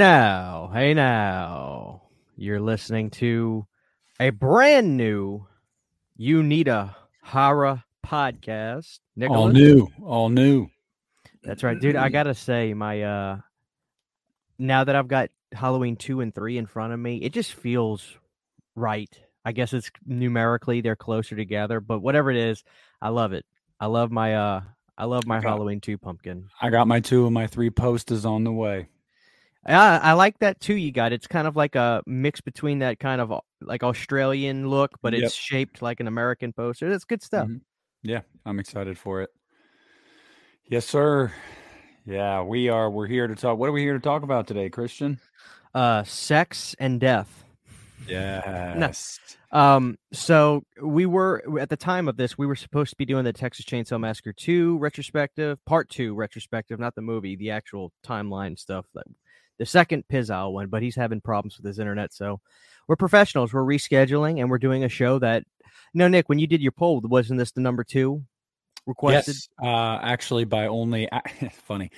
Now, hey now. You're listening to a brand new You Need a Horror podcast. Nicholas? All new, all new. That's right, dude. I gotta say, my uh now that I've got Halloween two and three in front of me, it just feels right. I guess it's numerically they're closer together, but whatever it is, I love it. I love my uh I love my got- Halloween two pumpkin. I got my two and my three posters on the way. Yeah, I like that too. You got it's kind of like a mix between that kind of uh, like Australian look, but Yep. it's shaped like an American poster. That's good stuff. Mhm. Yeah, I'm excited for it. Yes, sir. Yeah, we are. We're here to talk. What are we here to talk about today, Christian? Uh, sex and death. Yes. Um, so we were at the time of this, we were supposed to be doing the Texas Chainsaw Massacre 2 retrospective, part two retrospective, not the movie, the actual timeline stuff. That the second Pizal one, but he's having problems with his internet. So we're professionals. We're rescheduling and we're doing a show that no, Nick, when you did your poll, wasn't this the number two requested? Yes. Uh, actually, by only funny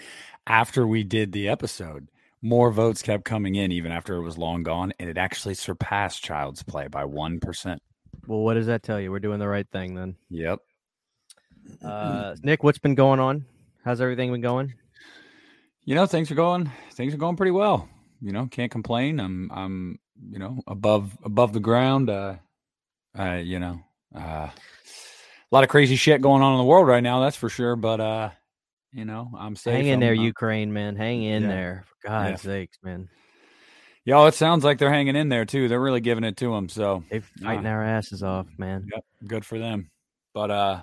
after we did the episode, more votes kept coming in even after it was long gone, and it actually surpassed Child's Play by one percent. Well, what does that tell you? We're doing the right thing then. Yep. Uh, Nick, what's been going on? How's everything been going? You know things are going things are going pretty well you know can't complain i'm i'm you know above above the ground uh uh you know uh a lot of crazy shit going on in the world right now that's for sure but uh you know i'm safe Hang in I'm- there, I'm- Ukraine, man. Hang in Yeah. there. For God's sakes, man. yo it sounds like they're hanging in there too they're really giving it to them so They're fighting Ah. our asses off, man. Yep, good for them. But uh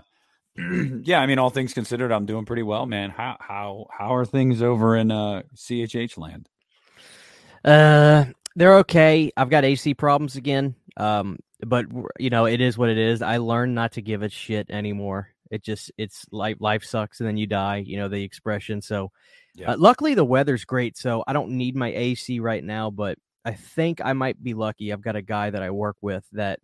yeah, I mean all things considered, I'm doing pretty well, man. How how how are things over in uh CHH land? Uh, they're okay. I've got AC problems again. Um, but you know, it is what it is. I learned not to give a shit anymore. It just it's life life sucks and then you die, you know, the expression. So Yeah. uh, luckily the weather's great, so I don't need my AC right now, but I think I might be lucky. I've got a guy that I work with that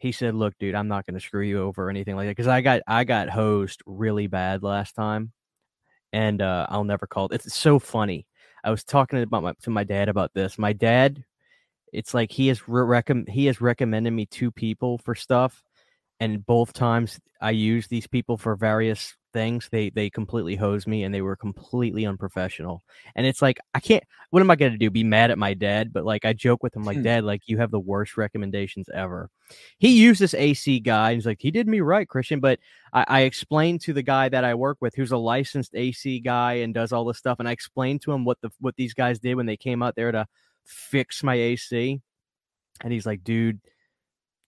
he said, "Look, dude, I'm not going to screw you over or anything like that because I got I got hosed really bad last time, and uh, I'll never call it. It's so funny. I was talking about my, to my dad about this. My dad, it's like he has re- recomm- he has recommended me two people for stuff, and both times I use these people for various things. They they completely hose me, and they were completely unprofessional. And it's like I can't. What am I going to do? Be mad at my dad? But like I joke with him, like Hmm. Dad, like you have the worst recommendations ever. He used this AC guy. And he's like, he did me right, Christian. But I, I explained to the guy that I work with, who's a licensed AC guy and does all this stuff, and I explained to him what the what these guys did when they came out there to fix my AC. And he's like, dude,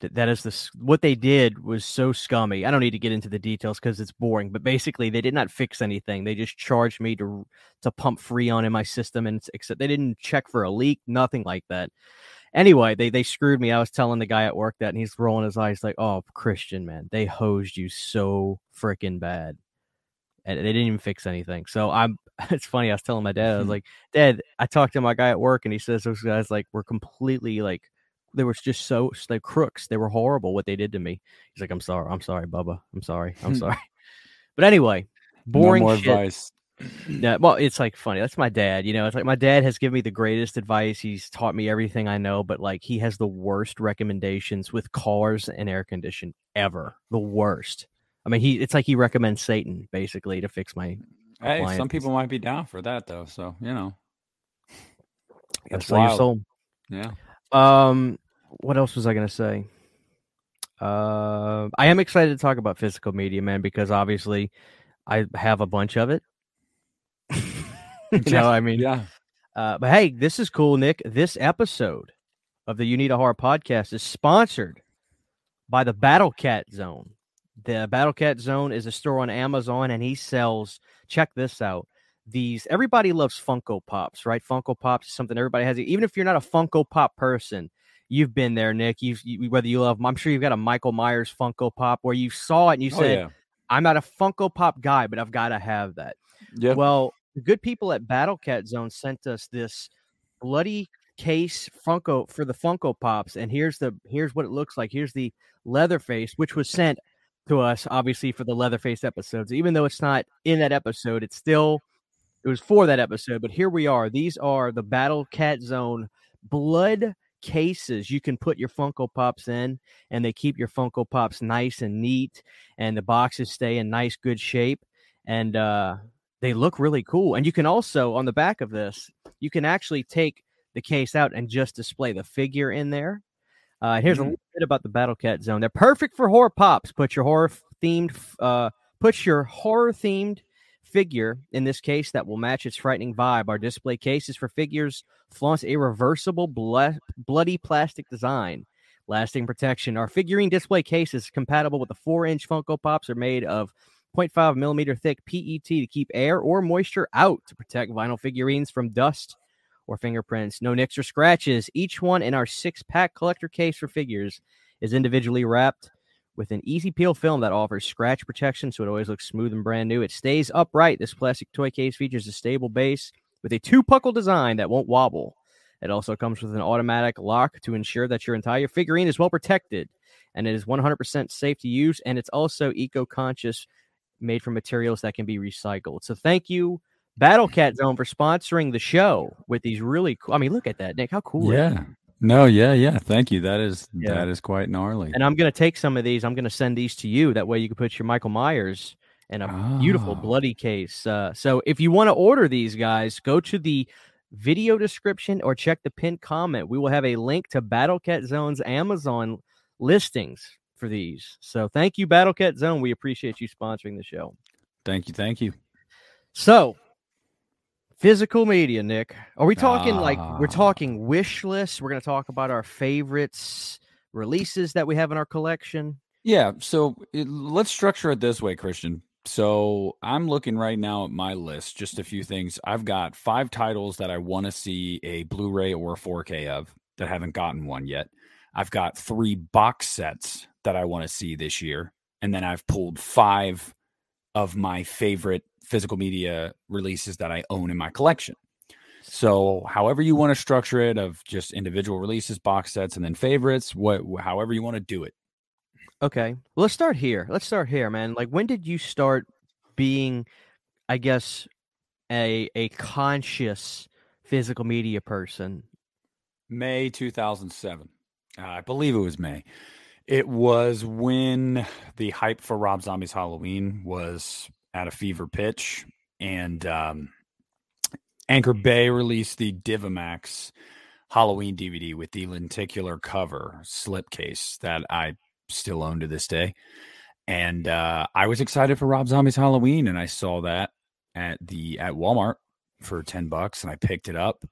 th- that is this what they did was so scummy. I don't need to get into the details because it's boring, but basically they did not fix anything. They just charged me to to pump Freon in my system, and except they didn't check for a leak, nothing like that. Anyway, they they screwed me. I was telling the guy at work that, and he's rolling his eyes like, "Oh, Christian, man, they hosed you so freaking bad." and they didn't even fix anything. So I'm it's funny, I was telling my dad, I was like, Dad, I talked to my guy at work and he says those guys like were completely like they were just so like crooks. They were horrible what they did to me. He's like, I'm sorry, I'm sorry, Bubba. I'm sorry. I'm sorry. But anyway, boring no more shit. advice. Yeah, well, it's like funny. That's my dad. You know, it's like my dad has given me the greatest advice. He's taught me everything I know, but like he has the worst recommendations with cars and air condition ever. The worst. I mean, he it's like he recommends Satan basically to fix my. Hey, some people might be down for that though, so you know. That's That's your wild. soul. Yeah. Um, what else was I gonna say? Uh, I am excited to talk about physical media, man, because obviously I have a bunch of it. you know, I mean, Yeah. Uh, but hey, this is cool, Nick. This episode of the You Need a Horror podcast is sponsored by the Battle Cat Zone. The Battle Cat Zone is a store on Amazon, and he sells. Check this out. These everybody loves Funko Pops, right? Funko Pops is something everybody has. Even if you're not a Funko Pop person, you've been there, Nick. You've you, whether you love, I'm sure you've got a Michael Myers Funko Pop where you saw it and you Oh, said, yeah. "I'm not a Funko Pop guy, but I've got to have that." Yep. Well, the good people at Battle Cat Zone sent us this bloody case Funko for the Funko Pops, and here's the here's what it looks like. Here's the Leatherface, which was sent to us obviously for the Leatherface episodes. Even though it's not in that episode, it's still it was for that episode, but here we are. These are the Battle Cat Zone blood cases you can put your Funko Pops in, and they keep your Funko Pops nice and neat, and the boxes stay in nice, good shape, and uh, they look really cool. And you can also, on the back of this, you can actually take the case out and just display the figure in there. Uh, here's mm-hmm. a little bit about the Battle Cat Zone. They're perfect for horror pops. Put your horror themed, uh, put your horror themed figure, in this case, that will match its frightening vibe. Our display cases for figures flaunts a reversible ble- bloody plastic design, lasting protection. Our figurine display case is compatible with the 4 inch Funko Pops, are made of 0.5 millimeter thick PET to keep air or moisture out to protect vinyl figurines from dust or fingerprints. No nicks or scratches. Each one in our six pack collector case for figures is individually wrapped with an easy peel film that offers scratch protection so it always looks smooth and brand new. It stays upright. This plastic toy case features a stable base with a two puckle design that won't wobble. It also comes with an automatic lock to ensure that your entire figurine is well protected and it is 100% safe to use and it's also eco conscious, made from materials that can be recycled. So thank you. Battle Cat Zone for sponsoring the show with these really cool. I mean, look at that, Nick. How cool! Yeah, no, yeah, yeah. Thank you. That is yeah. that is quite gnarly. And I'm gonna take some of these. I'm gonna send these to you. That way you can put your Michael Myers in a oh. beautiful ah. bloody case. Uh, so if you want to order these guys, go to the video description or check the pinned comment. We will have a link to Battle Cat Zone's Amazon listings for these. So thank you, Battle Cat Zone. We appreciate you sponsoring the show. Thank you. Thank you. So Physical media, Nick. Are we talking like we're ah. talking wish lists? We're going to talk about our favorites, releases that we have in our collection. Yeah. So it, let's structure it this way, Christian. So I'm looking right now at my list, just a few things. I've got five titles that I want to see a Blu ray or a 4K of that haven't gotten one yet. I've got three box sets that I want to see this year. And then I've pulled five of my favorite physical media releases that I own in my collection. So, however you want to structure it, of just individual releases, box sets, and then favorites, what, however you want to do it. Okay, well, let's start here. Let's start here, man. Like, when did you start being, I guess, a a conscious physical media person? May two thousand seven. Uh, I believe it was May. It was when the hype for Rob Zombie's Halloween was at a fever pitch, and um, Anchor Bay released the Divimax Halloween DVD with the lenticular cover slipcase that I still own to this day. And uh, I was excited for Rob Zombie's Halloween, and I saw that at the at Walmart for ten bucks, and I picked it up.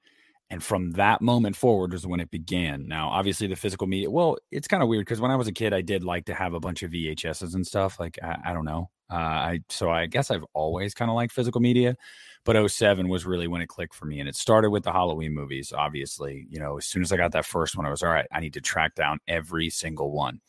And from that moment forward was when it began. Now, obviously, the physical media. Well, it's kind of weird because when I was a kid, I did like to have a bunch of VHSs and stuff. Like I, I don't know. Uh, I so I guess I've always kind of liked physical media, but 07 was really when it clicked for me, and it started with the Halloween movies. Obviously, you know, as soon as I got that first one, I was all right. I need to track down every single one,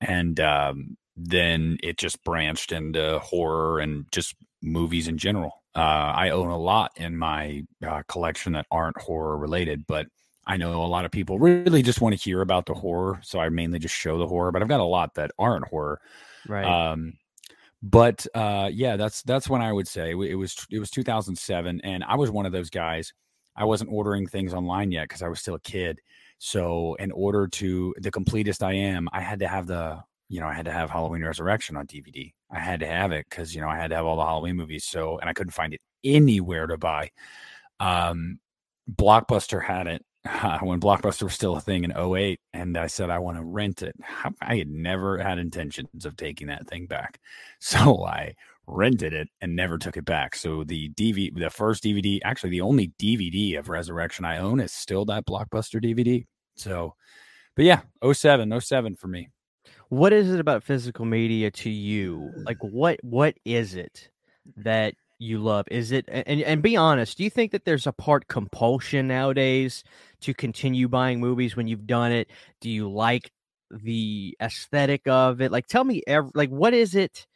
and um, then it just branched into horror and just movies in general. Uh, I own a lot in my uh, collection that aren't horror related, but I know a lot of people really just want to hear about the horror, so I mainly just show the horror. But I've got a lot that aren't horror. Right. Um, but uh, yeah, that's that's when I would say it was it was 2007, and I was one of those guys. I wasn't ordering things online yet because I was still a kid. So in order to the completest I am, I had to have the you know I had to have Halloween Resurrection on DVD. I had to have it because you know I had to have all the Halloween movies. So and I couldn't find it anywhere to buy. Um, Blockbuster had it uh, when Blockbuster was still a thing in 08, and I said I want to rent it. I had never had intentions of taking that thing back, so I rented it and never took it back. So the DVD, the first DVD, actually the only DVD of Resurrection I own is still that Blockbuster DVD. So, but yeah, 07, 07 for me what is it about physical media to you? Like what what is it that you love? Is it and and be honest, do you think that there's a part compulsion nowadays to continue buying movies when you've done it? Do you like the aesthetic of it? Like tell me every, like what is it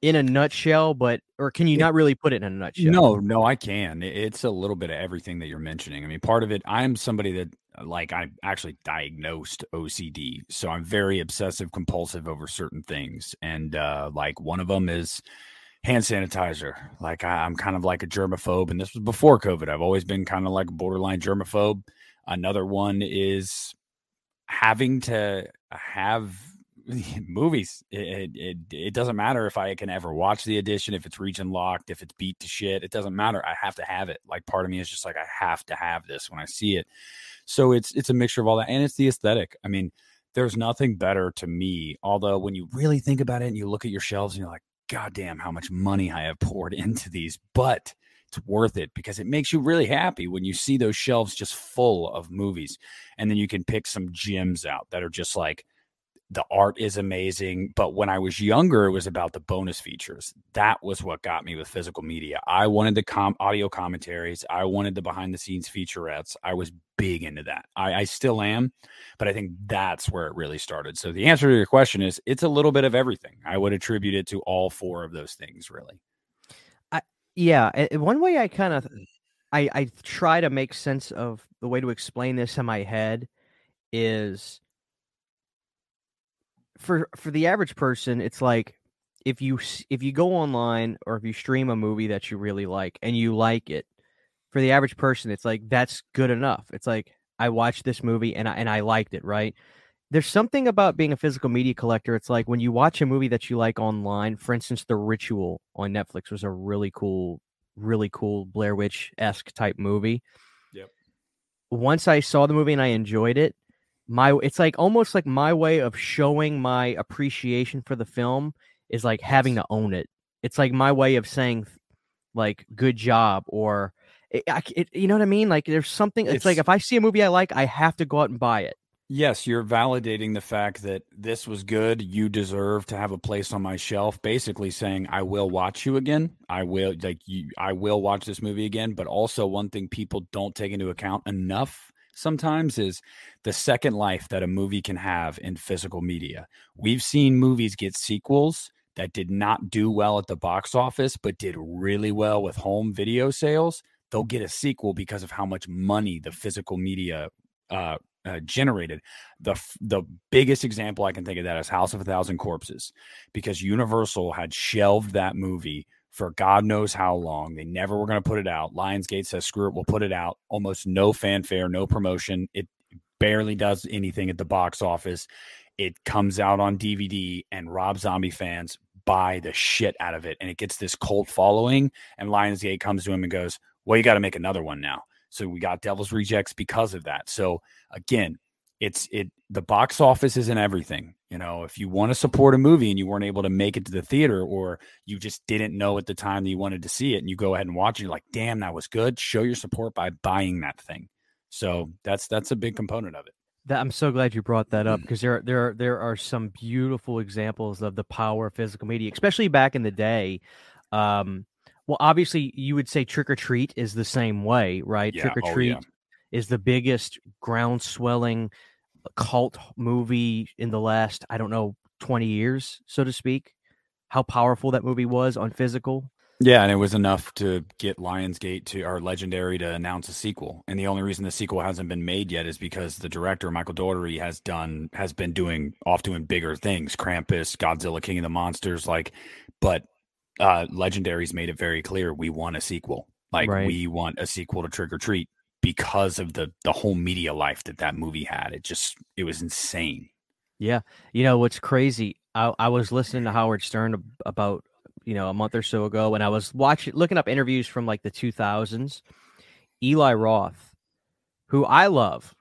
in a nutshell, but or can you not really put it in a nutshell? No, no, I can. It's a little bit of everything that you're mentioning. I mean, part of it, I'm somebody that like I actually diagnosed OCD, so I'm very obsessive compulsive over certain things, and uh, like one of them is hand sanitizer. Like I, am kind of like a germaphobe, and this was before COVID. I've always been kind of like a borderline germaphobe. Another one is having to have movies. It, it, it doesn't matter if I can ever watch the edition, if it's region locked, if it's beat to shit. It doesn't matter. I have to have it. Like part of me is just like I have to have this when I see it. So it's it's a mixture of all that, and it's the aesthetic. I mean, there's nothing better to me. Although when you really think about it and you look at your shelves and you're like, God damn, how much money I have poured into these, but it's worth it because it makes you really happy when you see those shelves just full of movies. And then you can pick some gems out that are just like the art is amazing. But when I was younger, it was about the bonus features. That was what got me with physical media. I wanted the com- audio commentaries, I wanted the behind the scenes featurettes. I was big into that. I, I still am, but I think that's where it really started. So the answer to your question is it's a little bit of everything. I would attribute it to all four of those things, really. Yeah. One way I kind of I, I try to make sense of the way to explain this in my head is for for the average person, it's like if you if you go online or if you stream a movie that you really like and you like it, for the average person, it's like that's good enough. It's like I watched this movie and I and I liked it, right? There's something about being a physical media collector. It's like when you watch a movie that you like online, for instance, The Ritual on Netflix was a really cool, really cool Blair Witch esque type movie. Yep. Once I saw the movie and I enjoyed it, my it's like almost like my way of showing my appreciation for the film is like having to own it. It's like my way of saying like good job or it, it, you know what I mean? Like there's something it's, it's like if I see a movie I like, I have to go out and buy it. Yes, you're validating the fact that this was good. You deserve to have a place on my shelf. Basically saying, I will watch you again. I will like you. I will watch this movie again. But also, one thing people don't take into account enough sometimes is the second life that a movie can have in physical media. We've seen movies get sequels that did not do well at the box office, but did really well with home video sales. They'll get a sequel because of how much money the physical media uh, uh, generated. The the biggest example I can think of that is House of a Thousand Corpses, because Universal had shelved that movie for God knows how long. They never were going to put it out. Lionsgate says, screw it, we'll put it out. Almost no fanfare, no promotion. It barely does anything at the box office. It comes out on DVD, and Rob Zombie fans buy the shit out of it. And it gets this cult following. And Lionsgate comes to him and goes, Well, you got to make another one now. So we got Devil's Rejects because of that. So again, it's it the box office isn't everything. You know, if you want to support a movie and you weren't able to make it to the theater or you just didn't know at the time that you wanted to see it and you go ahead and watch it, you're like, damn, that was good. Show your support by buying that thing. So that's that's a big component of it. That, I'm so glad you brought that up because there there there are some beautiful examples of the power of physical media, especially back in the day. Um, well, obviously, you would say Trick 'r Treat is the same way, right? Yeah. Trick or Oh, Treat yeah. is the biggest ground swelling uh, cult movie in the last, I don't know, 20 years, so to speak. How powerful that movie was on physical. Yeah, and it was enough to get Lionsgate to our Legendary to announce a sequel. And the only reason the sequel hasn't been made yet is because the director Michael Dougherty has done has been doing off doing bigger things, Krampus, Godzilla, King of the Monsters, like. But uh Legendary's made it very clear we want a sequel. Like Right. we want a sequel to Trick 'r Treat because of the the whole media life that that movie had. It just it was insane. Yeah. You know what's crazy? I, I was listening to Howard Stern about, you know, a month or so ago, and I was watching, looking up interviews from like the 2000s. Eli Roth, who I love,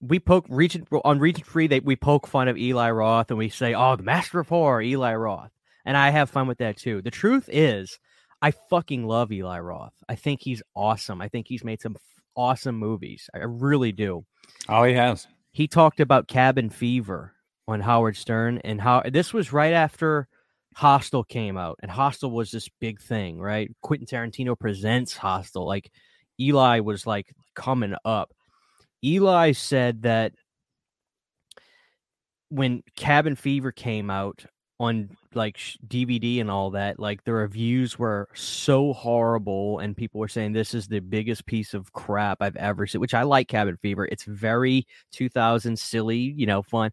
we poke Region on Region Free. They we poke fun of Eli Roth, and we say, "Oh, the master of horror, Eli Roth," and I have fun with that too. The truth is, I fucking love Eli Roth. I think he's awesome. I think he's made some f- awesome movies. I really do Oh, he has. he talked about cabin fever on Howard Stern and how this was right after Hostel came out and Hostel was this big thing, right? Quentin Tarantino presents Hostel. Like Eli was like coming up. Eli said that when Cabin Fever came out on like DVD and all that, like the reviews were so horrible, and people were saying this is the biggest piece of crap I've ever seen. Which I like Cabin Fever; it's very 2000 silly, you know, fun.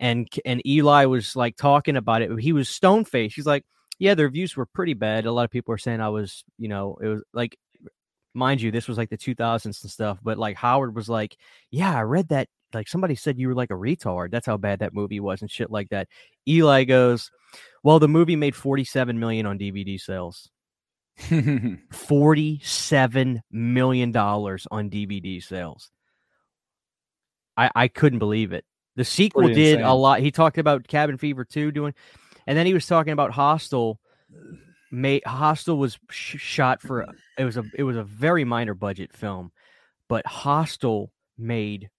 And and Eli was like talking about it. He was stone faced. He's like, yeah, the reviews were pretty bad. A lot of people were saying I was, you know, it was like, mind you, this was like the 2000s and stuff. But like Howard was like, yeah, I read that. Like somebody said you were like a retard. That's how bad that movie was and shit like that. Eli goes, well, the movie made 47 million on DVD sales. 47 million dollars on DVD sales. I I couldn't believe it. The sequel Pretty did a lot. He talked about Cabin Fever 2 doing and then he was talking about Hostel made Hostel was sh- shot for it was a it was a very minor budget film, but Hostel made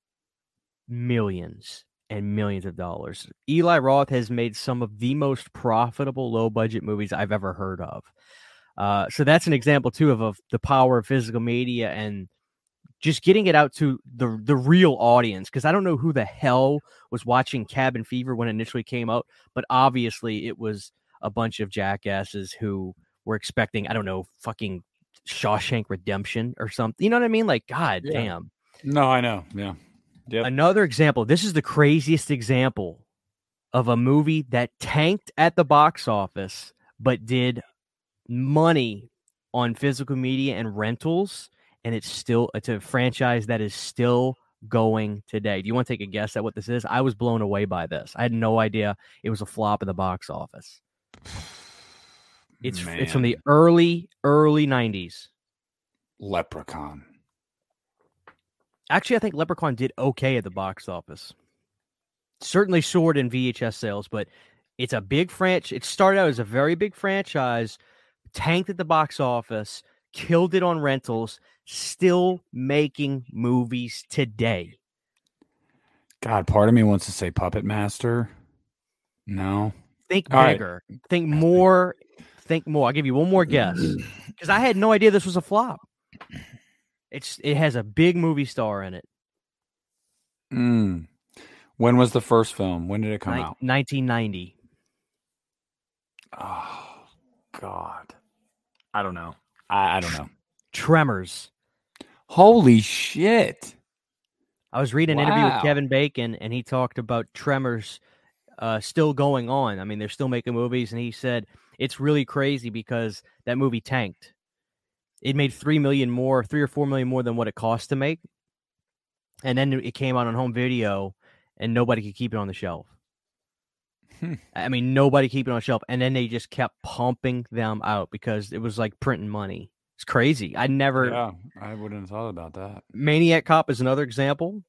millions and millions of dollars. Eli Roth has made some of the most profitable low budget movies I've ever heard of. Uh, so that's an example too of, of the power of physical media and just getting it out to the the real audience because I don't know who the hell was watching Cabin Fever when it initially came out, but obviously it was a bunch of jackasses who were expecting I don't know fucking Shawshank Redemption or something. You know what I mean? Like God Yeah. damn. no, I know. Yeah. Yep. Another example. This is the craziest example of a movie that tanked at the box office but did money on physical media and rentals and it's still it's a franchise that is still going today. Do you want to take a guess at what this is? I was blown away by this. I had no idea it was a flop in the box office. It's it's from the early early 90s. Leprechaun. Actually, I think Leprechaun did okay at the box office. Certainly soared in VHS sales, but it's a big franchise. It started out as a very big franchise, tanked at the box office, killed it on rentals, still making movies today. God, part of me wants to say Puppet Master. No. Think All right. bigger. Think more. Think more. I'll give you one more guess because I had no idea this was a flop. It's it has a big movie star in it. Mm. When was the first film? When did it come Nin- out? 1990. Oh God. I don't know. I, I don't know. Tremors. Holy shit. I was reading an interview with Kevin Bacon, and he talked about Tremors uh, still going on. I mean, they're still making movies, and he said it's really crazy because that movie tanked. It made three million more, three or four million more than what it cost to make, and then it came out on home video, and nobody could keep it on the shelf. Hmm. I mean, nobody keep it on the shelf, and then they just kept pumping them out because it was like printing money. It's crazy. I never. Yeah, I wouldn't have thought about that. Maniac Cop is another example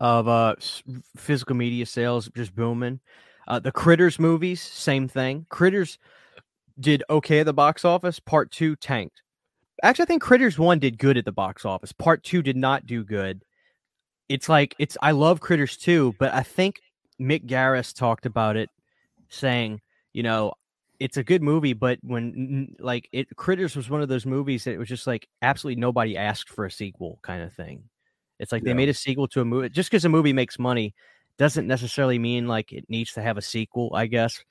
of uh physical media sales just booming. Uh, the Critters movies, same thing. Critters did okay at the box office. Part two tanked. Actually, I think Critters one did good at the box office. Part two did not do good. It's like it's. I love Critters two, but I think Mick Garris talked about it, saying, you know, it's a good movie, but when like it, Critters was one of those movies that it was just like absolutely nobody asked for a sequel kind of thing. It's like they made a sequel to a movie. Just because a movie makes money doesn't necessarily mean like it needs to have a sequel, I guess.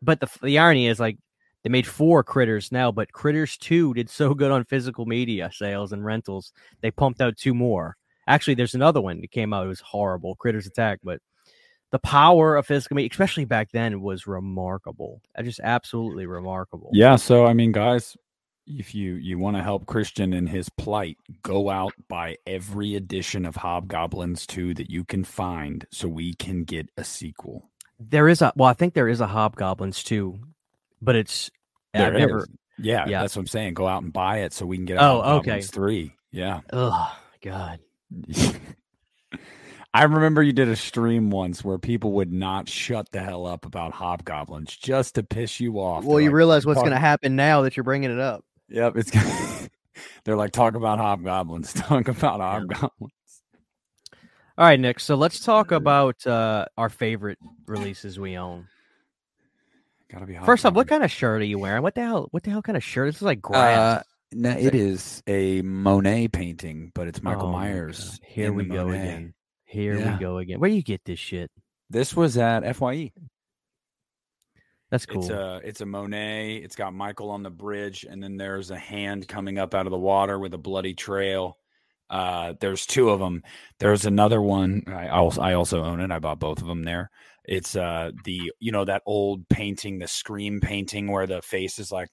But the the irony is like they made four Critters now, but Critters two did so good on physical media sales and rentals, they pumped out two more. Actually, there's another one that came out. It was horrible, Critters Attack, but the power of physical media, especially back then, was remarkable. Just absolutely remarkable. Yeah, so I mean, guys, if you you want to help Christian in his plight, go out buy every edition of Hobgoblins 2 that you can find so we can get a sequel. There is a well, I think there is a Hobgoblins too, but it's There never. is. Yeah, Yeah. that's what I'm saying. Go out and buy it so we can get a Oh, okay. Hobgoblins 3. Yeah. Oh God. I remember you did a stream once where people would not shut the hell up about hobgoblins just to piss you off. Well, They're you like, realize what's going to happen now that you're bringing it up. Yep, it's they're like talk about hobgoblins, talk about hobgoblins. All right, Nick. So let's talk about uh, our favorite releases we own. Gotta be First off, what kind of shirt are you wearing? What the hell? What the hell kind of shirt? This is like grass. Uh, no, it is a Monet painting, but it's Michael Oh Myers. Here we go Monet. again. Here Yeah. we go again. Where do you get this shit? This was at Fye. That's cool. It's a it's a Monet. It's got Michael on the bridge, and then there's a hand coming up out of the water with a bloody trail. Uh, there's two of them. There's another one. I also I also own it. I bought both of them there. It's uh the you know that old painting, the scream painting where the face is like,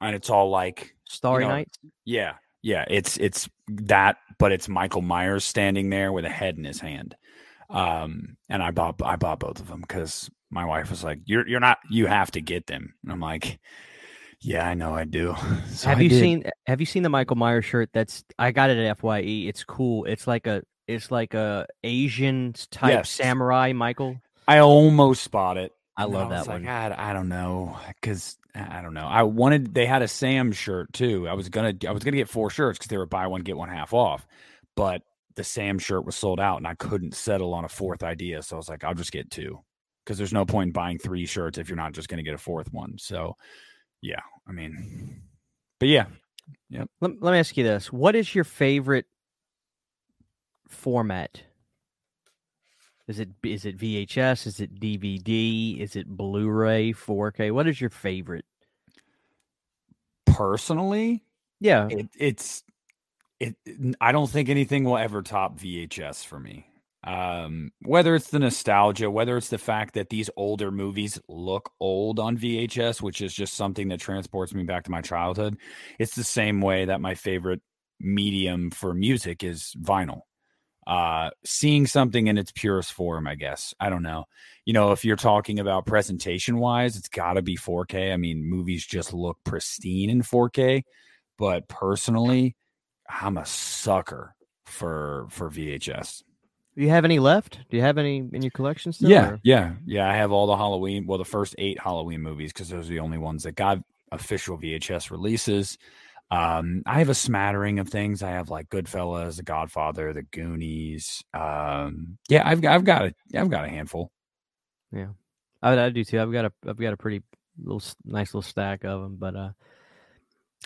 and it's all like Starry you know, Night. yeah, yeah. It's it's that, but it's Michael Myers standing there with a head in his hand. Um, and I bought I bought both of them because my wife was like, "You're you're not you have to get them." And I'm like, "Yeah, I know I do." So have I you did. seen Have you seen the Michael Myers shirt? That's I got it at Fye. It's cool. It's like a it's like a Asian type Yes. samurai Michael. I almost bought it. I love was that like, one. I, I don't know because I don't know. I wanted they had a Sam shirt too. I was gonna I was gonna get four shirts because they were buy one get one half off, but the Sam shirt was sold out and I couldn't settle on a fourth idea. So I was like, I'll just get two because there's no point in buying three shirts if you're not just gonna get a fourth one. So yeah, I mean, but yeah, Let, let me ask you this: What is your favorite format? Is it is it VHS? Is it DVD? Is it Blu-ray? 4K? What is your favorite? personally, Yeah, it, it's it i don't think anything will ever top vhs for me um whether it's the nostalgia whether it's the fact that these older movies look old on vhs which is just something that transports me back to my childhood it's the same way that my favorite medium for music is vinyl uh seeing something in its purest form i guess. I don't know. You know if you're talking about presentation wise it's got to be 4k i mean movies just look pristine in 4k but personally i'm a sucker for for vhs Do you have any left? Do you have any in your collection still? yeah or- yeah yeah i have all the halloween well the first eight halloween movies because those are the only ones that got official vhs releases um i have a smattering of things i have like goodfellas the godfather the goonies um yeah i've got i've got a i've got a handful Yeah, I, I do too. I've got a I've got a pretty little nice little stack of them, but uh,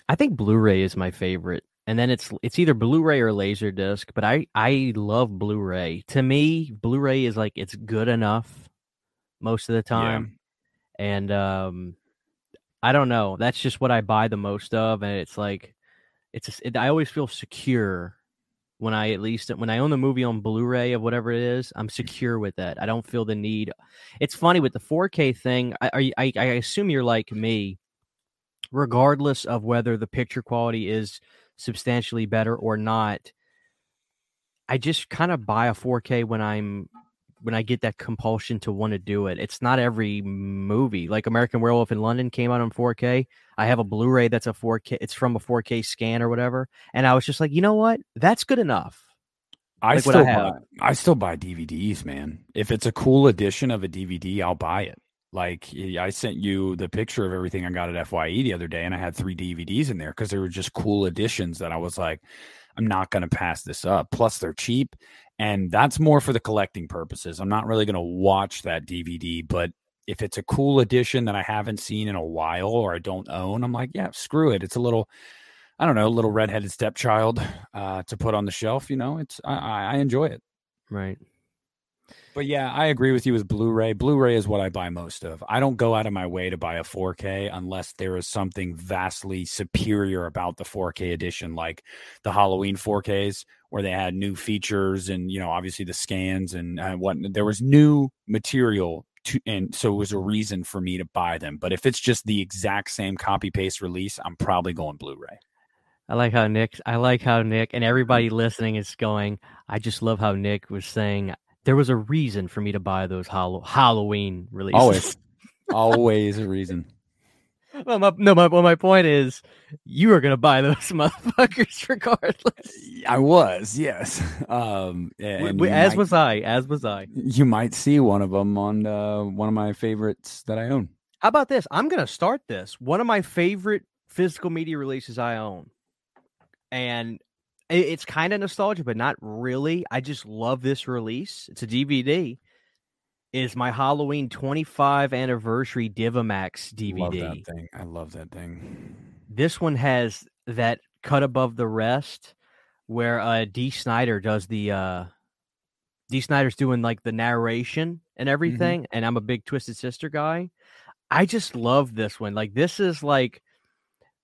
I think Blu-ray is my favorite, and then it's it's either Blu-ray or Laserdisc. But I I love Blu-ray. To me, Blu-ray is like it's good enough most of the time, and um, I don't know. That's just what I buy the most of, and it's like it's just, it, I always feel secure when I at least when I own the movie on Blu-ray of whatever it is, I'm mm. secure with that. I don't feel the need. It's funny with the 4K thing. I are I, I assume you're like me, regardless of whether the picture quality is substantially better or not. I just kind of buy a 4K when I'm when I get that compulsion to want to do it. It's not every movie. Like American Werewolf in London came out on 4K. I have a Blu-ray that's a 4K. It's from a 4K scan or whatever, and I was just like, you know what? That's good enough. I Like I still have. buy, I still buy DVDs, man. If it's a cool edition of a DVD, I'll buy it. Like I sent you the picture of everything I got at Fye the other day, and I had three DVDs in there because they were just cool editions that I was like, I'm not going to pass this up. Plus, they're cheap, and that's more for the collecting purposes. I'm not really going to watch that DVD, but if it's a cool edition that I haven't seen in a while or I don't own, I'm like, yeah, screw it. It's a little, I don't know, a little redheaded stepchild uh, to put on the shelf. You know, it's I I enjoy it. Right. But yeah, I agree with you with Blu-ray. Blu-ray is what I buy most of. I don't go out of my way to buy a 4K unless there is something vastly superior about the 4K edition, like the Halloween 4Ks, where they had new features and you know obviously the scans and uh, what. There was new material to, and so it was a reason for me to buy them. But if it's just the exact same copy paste release, I'm probably going Blu-ray. I like how Nick. I like how Nick and everybody listening is going. I just love how Nick was saying there was a reason for me to buy those Hallow- Halloween releases. Always, always a reason. well, my, no, my well, my point is, you are gonna buy those motherfuckers regardless. I was, yes. Um, W- and w- you as might- was I. As was I. you might see one of them on uh, one of my favorites that I own. How about this? I'm gonna start this. One of my favorite physical media releases I own, and it's kind of nostalgia, but not really. I just love this release. It's a DVD. Is my Halloween 25 anniversary Divimax Love DVD. that thing. I love that thing. This one has that cut above the rest, where uh Dee Snider does the uh Dee Snider's doing like the narration and everything, and I'm a big Twisted Sister guy. I just love this one. Like this is like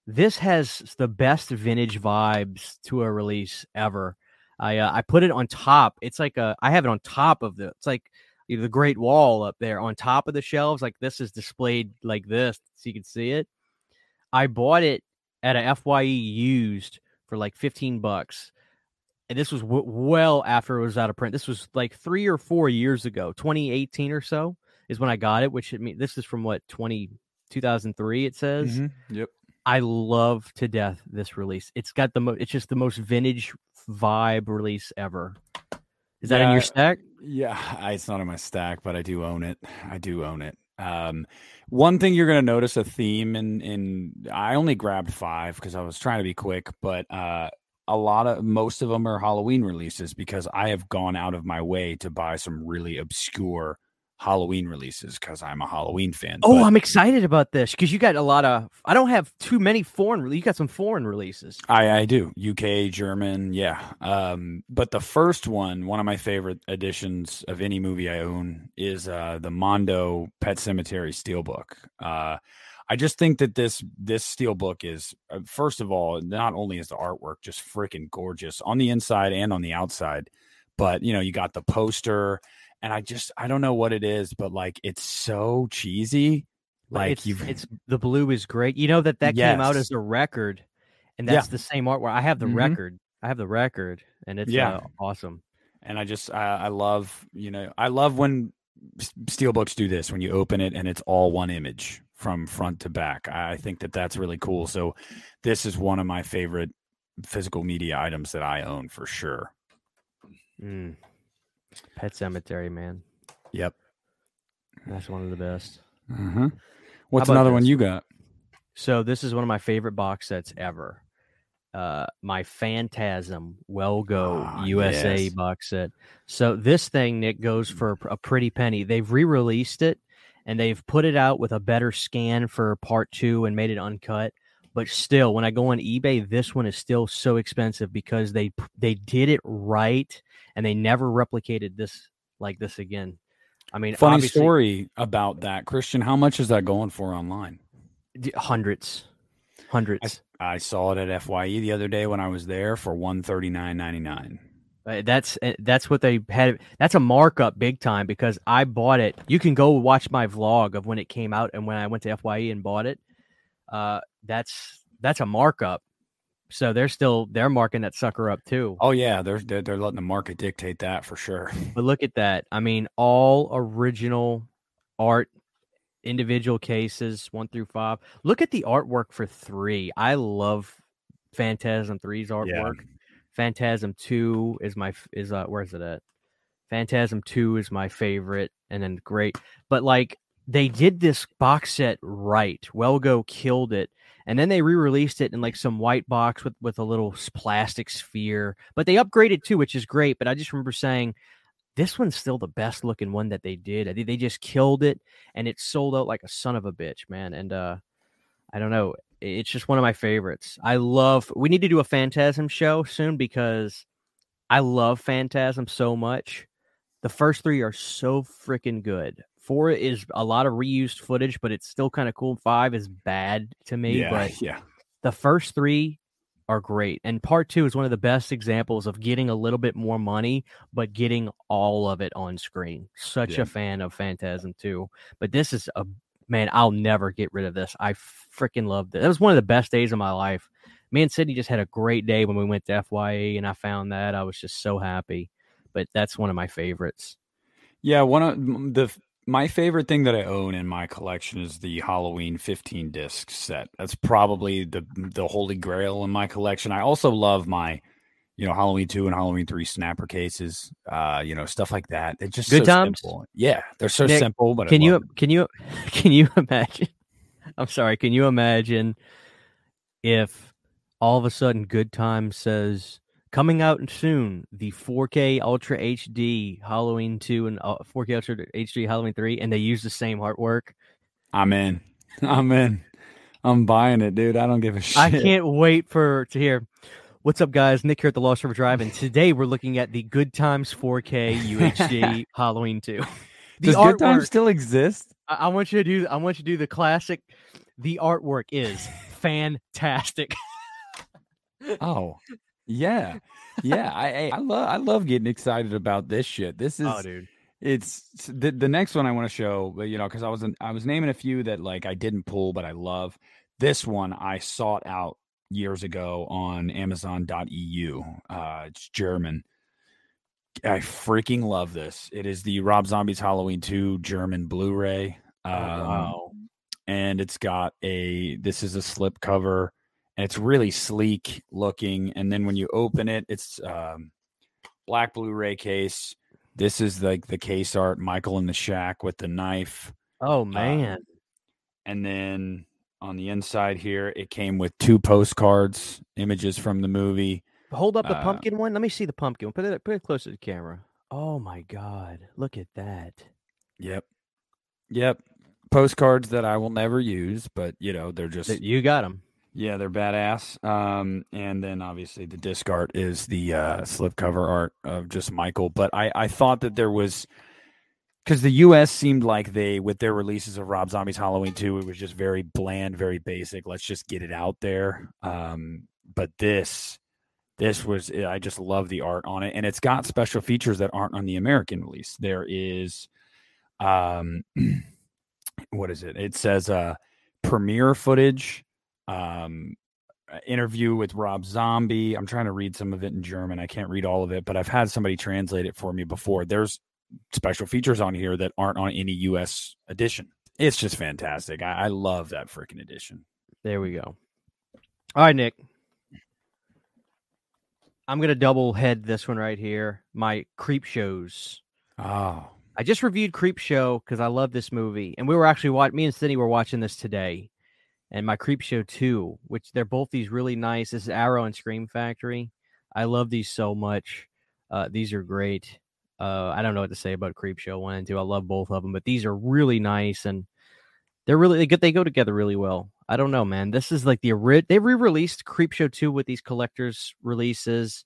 this has the best vintage vibes to a release ever. I uh, I put it on top. It's like a I have it on top of the. It's like the Great Wall up there on top of the shelves. Like this is displayed like this, so you can see it. I bought it at a Fye used for like fifteen bucks, and this was w- well after it was out of print. This was like three or four years ago, 2018 or so is when I got it. Which I mean, this is from what 20 2003 it says. Mm-hmm. Yep. I love to death this release. It's got the most. It's just the most vintage vibe release ever. Is that in your stack? Yeah, I- it's not in my stack, but I do own it. I do own it. Um, one thing you're going to notice a theme in in I only grabbed five because I was trying to be quick, but uh, a lot of most of them are Halloween releases because I have gone out of my way to buy some really obscure Halloween releases because I'm a Halloween fan. Oh, but- I'm excited about this because you got a lot of. I don't have too many foreign. You got some foreign releases. I, I do UK, German, yeah. Um, but the first one, one of my favorite editions of any movie I own, is uh, the Mondo Pet Sematary Steelbook. Uh, I just think that this this steelbook is, uh, first of all, not only is the artwork just freaking gorgeous on the inside and on the outside, but you know you got the poster, and I just I don't know what it is, but like it's so cheesy. Like it's, you've it's the blue is great. You know that that came out as a record, and Yeah. that's the same artwork. I have the Mhm. record. I have the record, and it's Yeah. uh, awesome. and I just I, I love you know I love when steelbooks do this when you open it and it's all one image from front to back. I I think that that's really cool. So this is one of my favorite physical media items that I own for sure. Mm. Pet Sematary, man, Yep. that's one of the best. Uh-huh. What's another one you got? So this is one of my favorite box sets ever. Uh, my Phantasm Well Go Ah, USA yes. box set. So this thing, Nick, goes for a pretty penny. They've re-released it and they've put it out with a better scan for part two and made it uncut. But still, when I go on eBay, this one is still so expensive because they they did it right and they never replicated this like this again. I mean, Funny story about that, Christian. How much is that going for online? hundreds, hundreds. I saw it at Fye the other day when I was there for one thirty nine ninety nine. Uh, That's uh, that's what they had. That's a markup big time because I bought it. You can go watch my vlog of when it came out and when I went to Fye and bought it. Uh, that's that's a markup. So they're still they're marking that sucker up too. Oh yeah, they're, they're they're letting the market dictate that for sure. But look at that. I mean, all original art, individual cases one through five. Look at the artwork for three. I love Phantasm 3's artwork. Phantasm 2 is my is uh where's it at? Phantasm 2 is my favorite and then great. But like they did this box set right. Well Go killed it. And then they re-released it in like some white box with with a little plastic sphere. But they upgraded too, which is great, but I just remember saying this one's still the best looking one that they did. I think they just killed it and it sold out like a son of a bitch, man. And uh I don't know. It's just one of my favorites. I love. We need to do a Phantasm show soon because I love Phantasm so much. The first three are so freaking good. Four is a lot of reused footage, but it's still kind of cool. Five is bad to me, yeah, but yeah. the first three are great. And part two is one of the best examples of getting a little bit more money, but getting all of it on screen. Such Yeah. a fan of Phantasm 2. But this is a man, I'll never get rid of this. I freaking loved it. That was one of the best days of my life. Me and Sydney just had a great day when we went to FYE and I found that. I was just so happy. But that's one of my favorites. Yeah, one of the my favorite thing that I own in my collection is the Halloween 15 disc set. That's probably the the holy grail in my collection. I also love my you know Halloween 2 and Halloween 3 snapper cases. Uh, you know, stuff like that. It's just Good so times? simple. Yeah, they're so Nick, simple, but Can you can you can you imagine? I'm sorry. Can you imagine if all of a sudden Good Time says coming out soon the 4K Ultra HD Halloween 2 and uh, 4K Ultra HD Halloween 3 and they use the same artwork? I'm in. I'm in. I'm buying it, dude. I don't give a shit. I can't wait for to hear. What's up, guys? Nick here at the Lost River Drive, and today we're looking at the Good Times 4K UHD Halloween 2. The Does Good Time artwork- still exist? I, I want you to do. I want you to do the classic. The artwork is fantastic. Oh, yeah, yeah. I I, I love I love getting excited about this shit. This is oh, dude. it's the the next one I want to show, you know, because I was I was naming a few that like I didn't pull, but I love. This one I sought out years ago on Amazon.eu. Uh, it's German. I freaking love this. It is the Rob Zombies Halloween 2 German Blu-ray. Oh, Um, wow. and it's got a this is a slip cover and it's really sleek looking and then when you open it it's um black blu-ray case this is like the case art michael in the shack with the knife Oh man. and then on the inside here it came with two postcards images from the movie Hold up the uh, pumpkin one. Let me see the pumpkin. one. Put it put it close to the camera. Oh my god. Look at that. yep yep postcards that i will never use but you know they're just You got them. Yeah, they're badass. Um, and then obviously the disc art is the uh, slipcover art of just Michael. But I, I thought that there was because the U.S. seemed like they, with their releases of Rob Zombie's Halloween 2, it was just very bland, very basic. Let's just get it out there. Um, but this, this was, I just love the art on it, and it's got special features that aren't on the American release. There is, um, what is it? It says uh, premiere footage um interview with Rob Zombie. I'm trying to read some of it in German. I can't read all of it, but I've had somebody translate it for me before. There's special features on here that aren't on any US edition. It's just fantastic. I, I love that freaking edition. There we go. All right, Nick. I'm gonna double head this one right here. My creep shows. Oh, I just reviewed Creep Show because I love this movie, and we were actually watching. Me and Cindy were watching this today, and my Creep Show two, which they're both these really nice. This is Arrow and Scream Factory. I love these so much. Uh, these are great. Uh, I don't know what to say about Creep Show one and two. I love both of them, but these are really nice and they're really they go they go together really well. I don't know, man. This is like the they re-released Creep Show two with these collectors releases.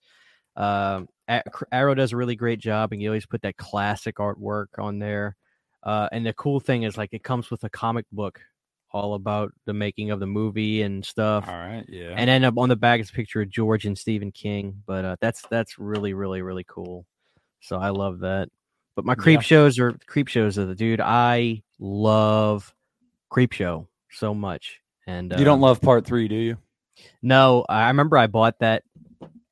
Cr- Arrow does a really great job, and you always put that classic artwork on there. Uh, and the cool thing is like it comes with a comic book all about the making of the movie and stuff. all right. Yeah. And then up on the back is a picture of George and Stephen King. But uh, that's that's really really really cool. So I love that. But my creep Yeah. shows are creep shows are the dude. I love creep show so much. And you don't um, love part three, do you? no, I remember I bought that.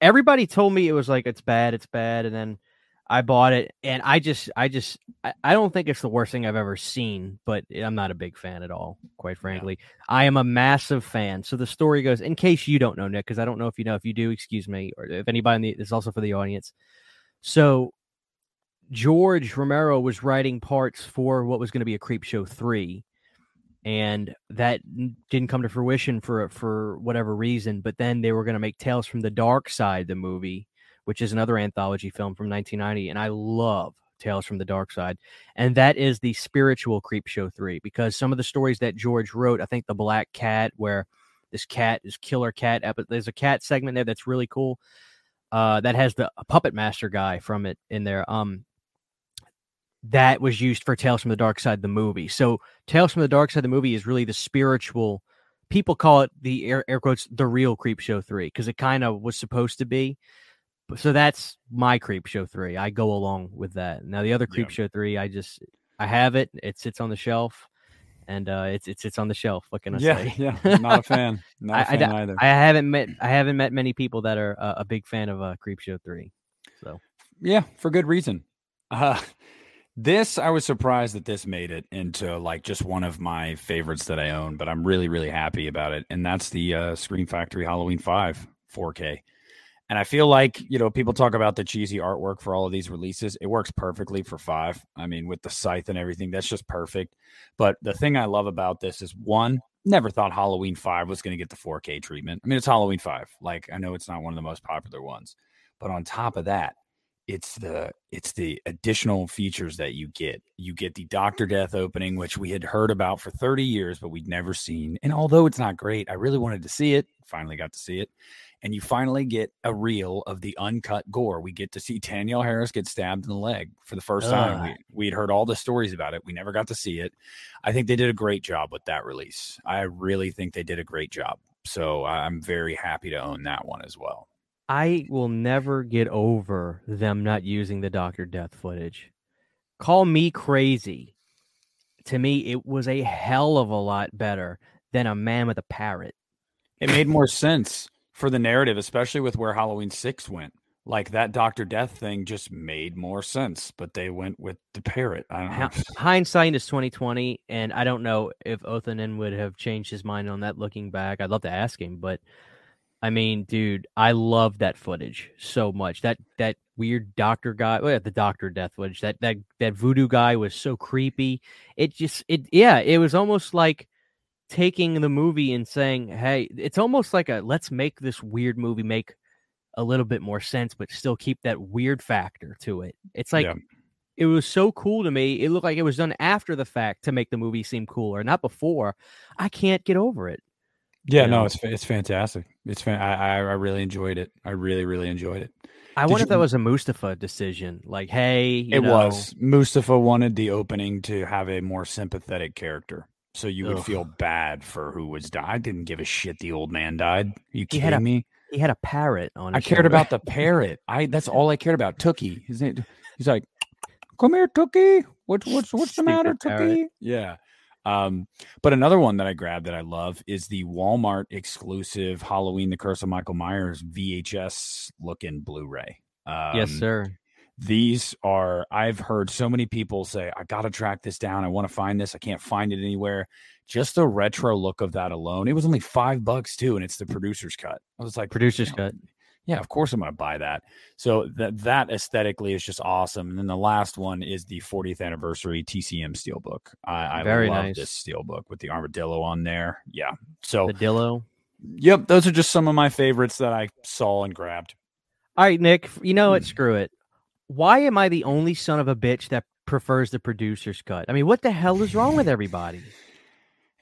Everybody told me it was like it's bad, it's bad, and then I bought it, and I just, I just, I, I don't think it's the worst thing I've ever seen, but I'm not a big fan at all, quite frankly. I am a massive fan. So the story goes, in case you don't know, Nick, because I don't know if you know. If you do, excuse me, or if anybody in the, this is also for the audience. So George Romero was writing parts for what was going to be a Creep Show three, and that didn't come to fruition for for whatever reason. But then they were going to make Tales from the Dark Side, the movie, which is another anthology film from 1990, and I love Tales from the Dark Side, and that is the spiritual Creep Show three because some of the stories that George wrote, I think the Black Cat, where this cat, this killer cat, there's a cat segment there that's really cool. Uh, that has the puppet master guy from it in there. Um, that was used for Tales from the Dark Side, the movie. So Tales from the Dark Side, the movie is really the spiritual. People call it the air, air quotes the real Creep Show three because it kind of was supposed to be. So that's my Creep Show three. I go along with that. Now the other Creep Yeah. Show three, I just I have it. It sits on the shelf, and uh, it's it sits on the shelf. What can I Yeah. say? Yeah. Not a fan. Not a I- I fan d- either. I haven't met I haven't met many people that are uh, a big fan of uh, Creep Show three. So Yeah, for good reason. Uh, this I was surprised that this made it into like just one of my favorites that I own, but I'm really really happy about it. And that's the uh, Scream Factory Halloween Five 4K. And I feel like you know people talk about the cheesy artwork for all of these releases. It works perfectly for five. I mean, with the scythe and everything, that's just perfect. But the thing I love about this is one, never thought Halloween Five was going to get the 4K treatment. I mean, it's Halloween Five. Like I know it's not one of the most popular ones, but on top of that, it's the it's the additional features that you get. You get the Doctor Death opening, which we had heard about for 30 years, but we'd never seen. And although it's not great, I really wanted to see it. Finally got to see it. And you finally get a reel of the uncut gore. We get to see Danielle Harris get stabbed in the leg for the first time. We we'd heard all the stories about it. We never got to see it. I think they did a great job with that release. I really think they did a great job. So I'm very happy to own that one as well. I will never get over them not using the Doctor Death footage. call me crazy. To me, it was a hell of a lot better than a man with a parrot. It made more sense for the narrative, especially with where Halloween six went. Like that Doctor Death thing just made more sense, but they went with the parrot. I don't know. Hindsight is twenty twenty, and I don't know if Othenin would have changed his mind on that looking back. I'd love to ask him, but I mean, dude, I love that footage so much. That that weird doctor guy, well, the Doctor Death footage. That that that voodoo guy was so creepy. It just it yeah, it was almost like taking the movie and saying, "Hey, it's almost like a let's make this weird movie make a little bit more sense, but still keep that weird factor to it." It's like Yeah. it was so cool to me. It looked like it was done after the fact to make the movie seem cooler, not before. I can't get over it. Yeah, you no, it's it's fantastic. It's fan- I, I I really enjoyed it. I really really enjoyed it. I Did wonder you- if that was a Moustapha decision. Like, hey, you it know, was Moustapha wanted the opening to have a more sympathetic character, so you would Ugh. feel bad for who was died. I didn't give a shit. The old man died. Are you He had kidding a me? he had a parrot on. I cared shoulder. about the parrot. I that's all I cared about. Tookie. His name. He's like, come here, Tookie. What's what's what's the Stupid matter, parrot. Tookie? Yeah. Um, but another one that I grabbed that I love is the Walmart exclusive Halloween: The Curse of Michael Myers VHS looking Blu-ray. Um, yes, sir. These are I've heard so many people say I got to track this down. I want to find this. I can't find it anywhere. Just the retro look of that alone. It was only five bucks too, and it's the producer's cut. I was like, Producer's you know, cut. yeah, of course I'm to buy that. So that that aesthetically is just awesome. And then the last one is the 40th anniversary TCM steelbook. I, I Very love nice. this steelbook with the armadillo on there. Yeah. So The Dillo. yep, those are just some of my favorites that I saw and grabbed. All right, Nick. You know what? Hmm. Screw it. Why am I the only son of a bitch that prefers the producer's cut? I mean, what the hell is wrong with everybody?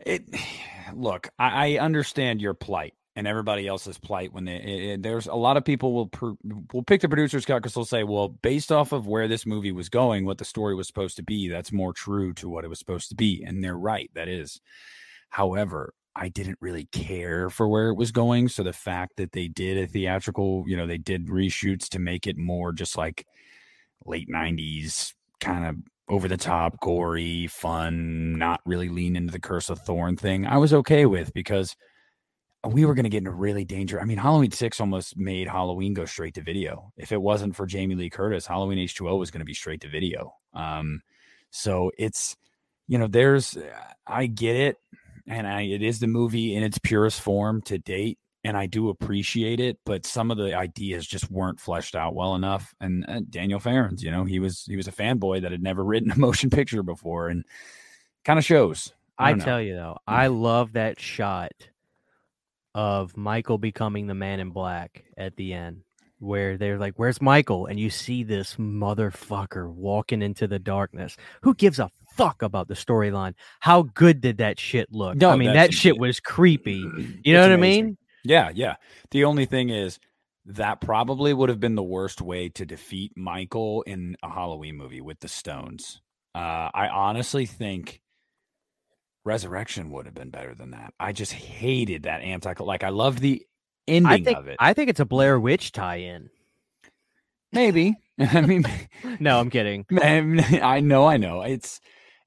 It look, I, I understand your plight and everybody else's plight when they it, it- there's a lot of people will will pick the producer's cut because they'll say, well, based off of where this movie was going, what the story was supposed to be, that's more true to what it was supposed to be, and they're right. That is. However, I didn't really care for where it was going, so the fact that they did a theatrical, you know, they did reshoots to make it more just like late '90s kind of over the top, gory, fun, not really lean into the Curse of Thorn thing, I was okay with because we were going to get into really danger. I mean, Halloween 6 almost made Halloween go straight to video. If it wasn't for Jamie Lee Curtis, Halloween H2O was going to be straight to video. Um, so it's, you know, there's, I get it. And I, it is the movie in its purest form to date. And I do appreciate it, but some of the ideas just weren't fleshed out well enough. And uh, Daniel Farrands, you know, he was he was a fanboy that had never written a motion picture before, and kind of shows. I, don't tell you though, I love that shot of Michael becoming the man in black at the end, where they're like, Where's Michael? And you see this motherfucker walking into the darkness. Who gives a fuck about the storyline? How good did that shit look? No, I mean, that shit was creepy. You know It's what I mean? Yeah, yeah. The only thing is that probably would have been the worst way to defeat Michael in a Halloween movie with the Stones. Uh, I honestly think Resurrection would have been better than that. I just hated that anti. Like I loved the ending I think of it. I think it's a Blair Witch tie-in. Maybe. I mean, No, I'm kidding. I know, I know. It's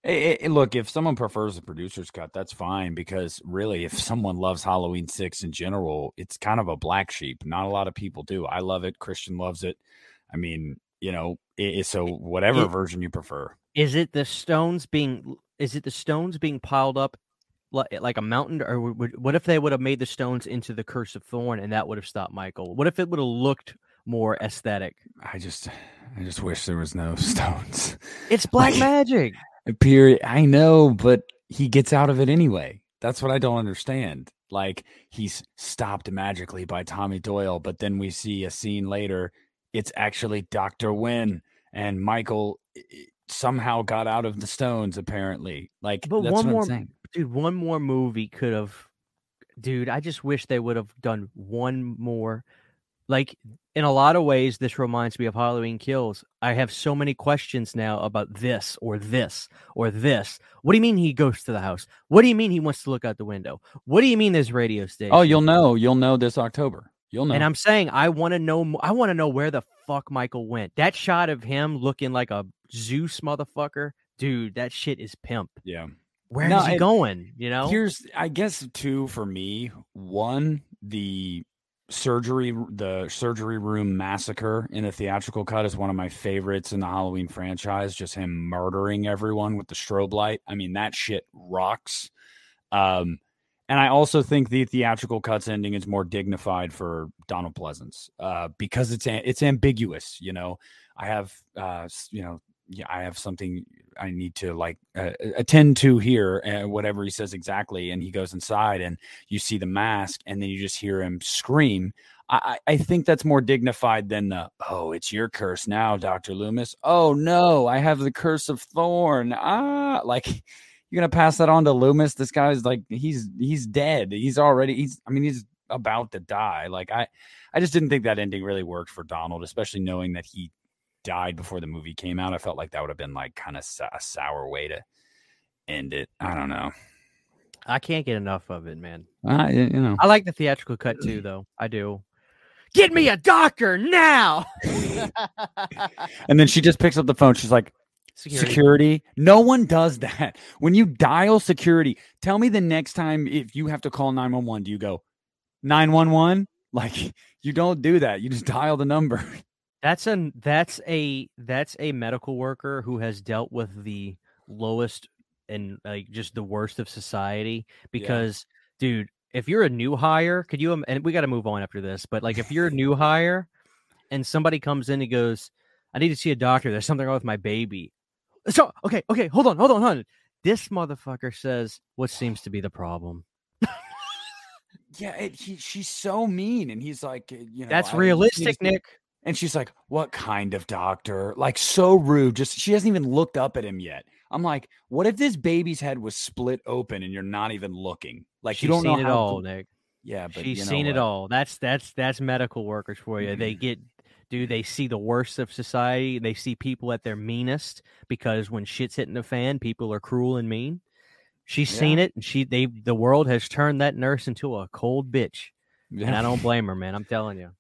it, it- look if someone prefers the producer's cut, that's fine because really, if someone loves Halloween Six in general, it's kind of a black sheep. Not a lot of people do. I love it. Christian loves it. I mean, you know, it, so whatever version you prefer. Is it the stones being? Is it the stones being piled up like, eh, like a mountain, or would- what if they would have made the stones into the curse of thorn, and that would have stopped Michael? What if it would have looked more aesthetic? I just, I just wish there was no stones. It's black Like- magic. Period. I know, but he gets out of it anyway. That's what I don't understand. Like he's stopped magically by Tommy Doyle, but then we see a scene later. It's actually Doctor Wynn and Michael somehow got out of the stones. Apparently, like But that's one what more- I'm saying. Dude, one more movie could have. Dude, I just wish they would have done one more. Like in a lot of ways, this reminds me of Halloween Kills. I have so many questions now about this or this or this. What do you mean he goes to the house? What do you mean he wants to look out the window? What do you mean there's radio station? Oh, you'll know. You'll know this October. You'll know. And I'm saying I want to know. I want to know where the fuck Michael went. That shot of him looking like a Zeus motherfucker, dude. That shit is pimp. yeah. Where is No, he and going? You know. Here's, I guess, two for me. One, the surgery, the surgery room massacre in the theatrical cut is one of my favorites in the Halloween franchise. Just him murdering everyone with the strobe light. I mean, that shit rocks. Um, and I also think the theatrical cuts ending is more dignified for Donald Pleasence uh, because it's it's ambiguous. You know, I have uh, you know yeah, I have something I need to like uh, attend to here, and whatever he says exactly. And he goes inside, and you see the mask, and then you just hear him scream. I, I I think that's more dignified than the oh, it's your curse now, Doctor Loomis. Oh no, I have the curse of Thorn. Ah, like you're gonna pass that on to Loomis. This guy's like he's he's dead. He's already he's I mean he's about to die. Like I I just didn't think that ending really worked for Donald, especially knowing that he died before the movie came out. I felt like that would have been like kind of a sour way to end it. I don't know. I can't get enough of it, man. Uh, you know, I like the theatrical cut too, though. I do. Get me a doctor now. and then she just picks up the phone. She's like, Security. security. No one does that. When you dial security, tell me the next time if you have to call 911, do you go 911? Like you don't do that. You just dial the number. That's an that's a that's a medical worker who has dealt with the lowest and like just the worst of society. Because, dude, if you're a new hire, could you? And we got to move on after this. But like, if you're a new hire, and somebody comes in and goes, "I need to see a doctor. There's something wrong with my baby." So okay, okay, hold on, hold on, hold on. This motherfucker says what seems to be the problem. Yeah, it, he, she's so mean, and he's like, you know, That's realistic, Nick. And she's like, "What kind of doctor?" Like so rude. Just she hasn't even looked up at him yet. I'm like, "What if this baby's head was split open and you're not even looking? Like She's you don't know it all, to- Nick. Yeah, but She's you know seen it all. That's that's that's medical workers for you. They mm-hmm. get dude, they see the worst of society. They see people at their meanest because when shit's hitting the fan, people are cruel and mean. She's seen it and she they the world has turned that nurse into a cold bitch. And I don't blame her, man. I'm telling you.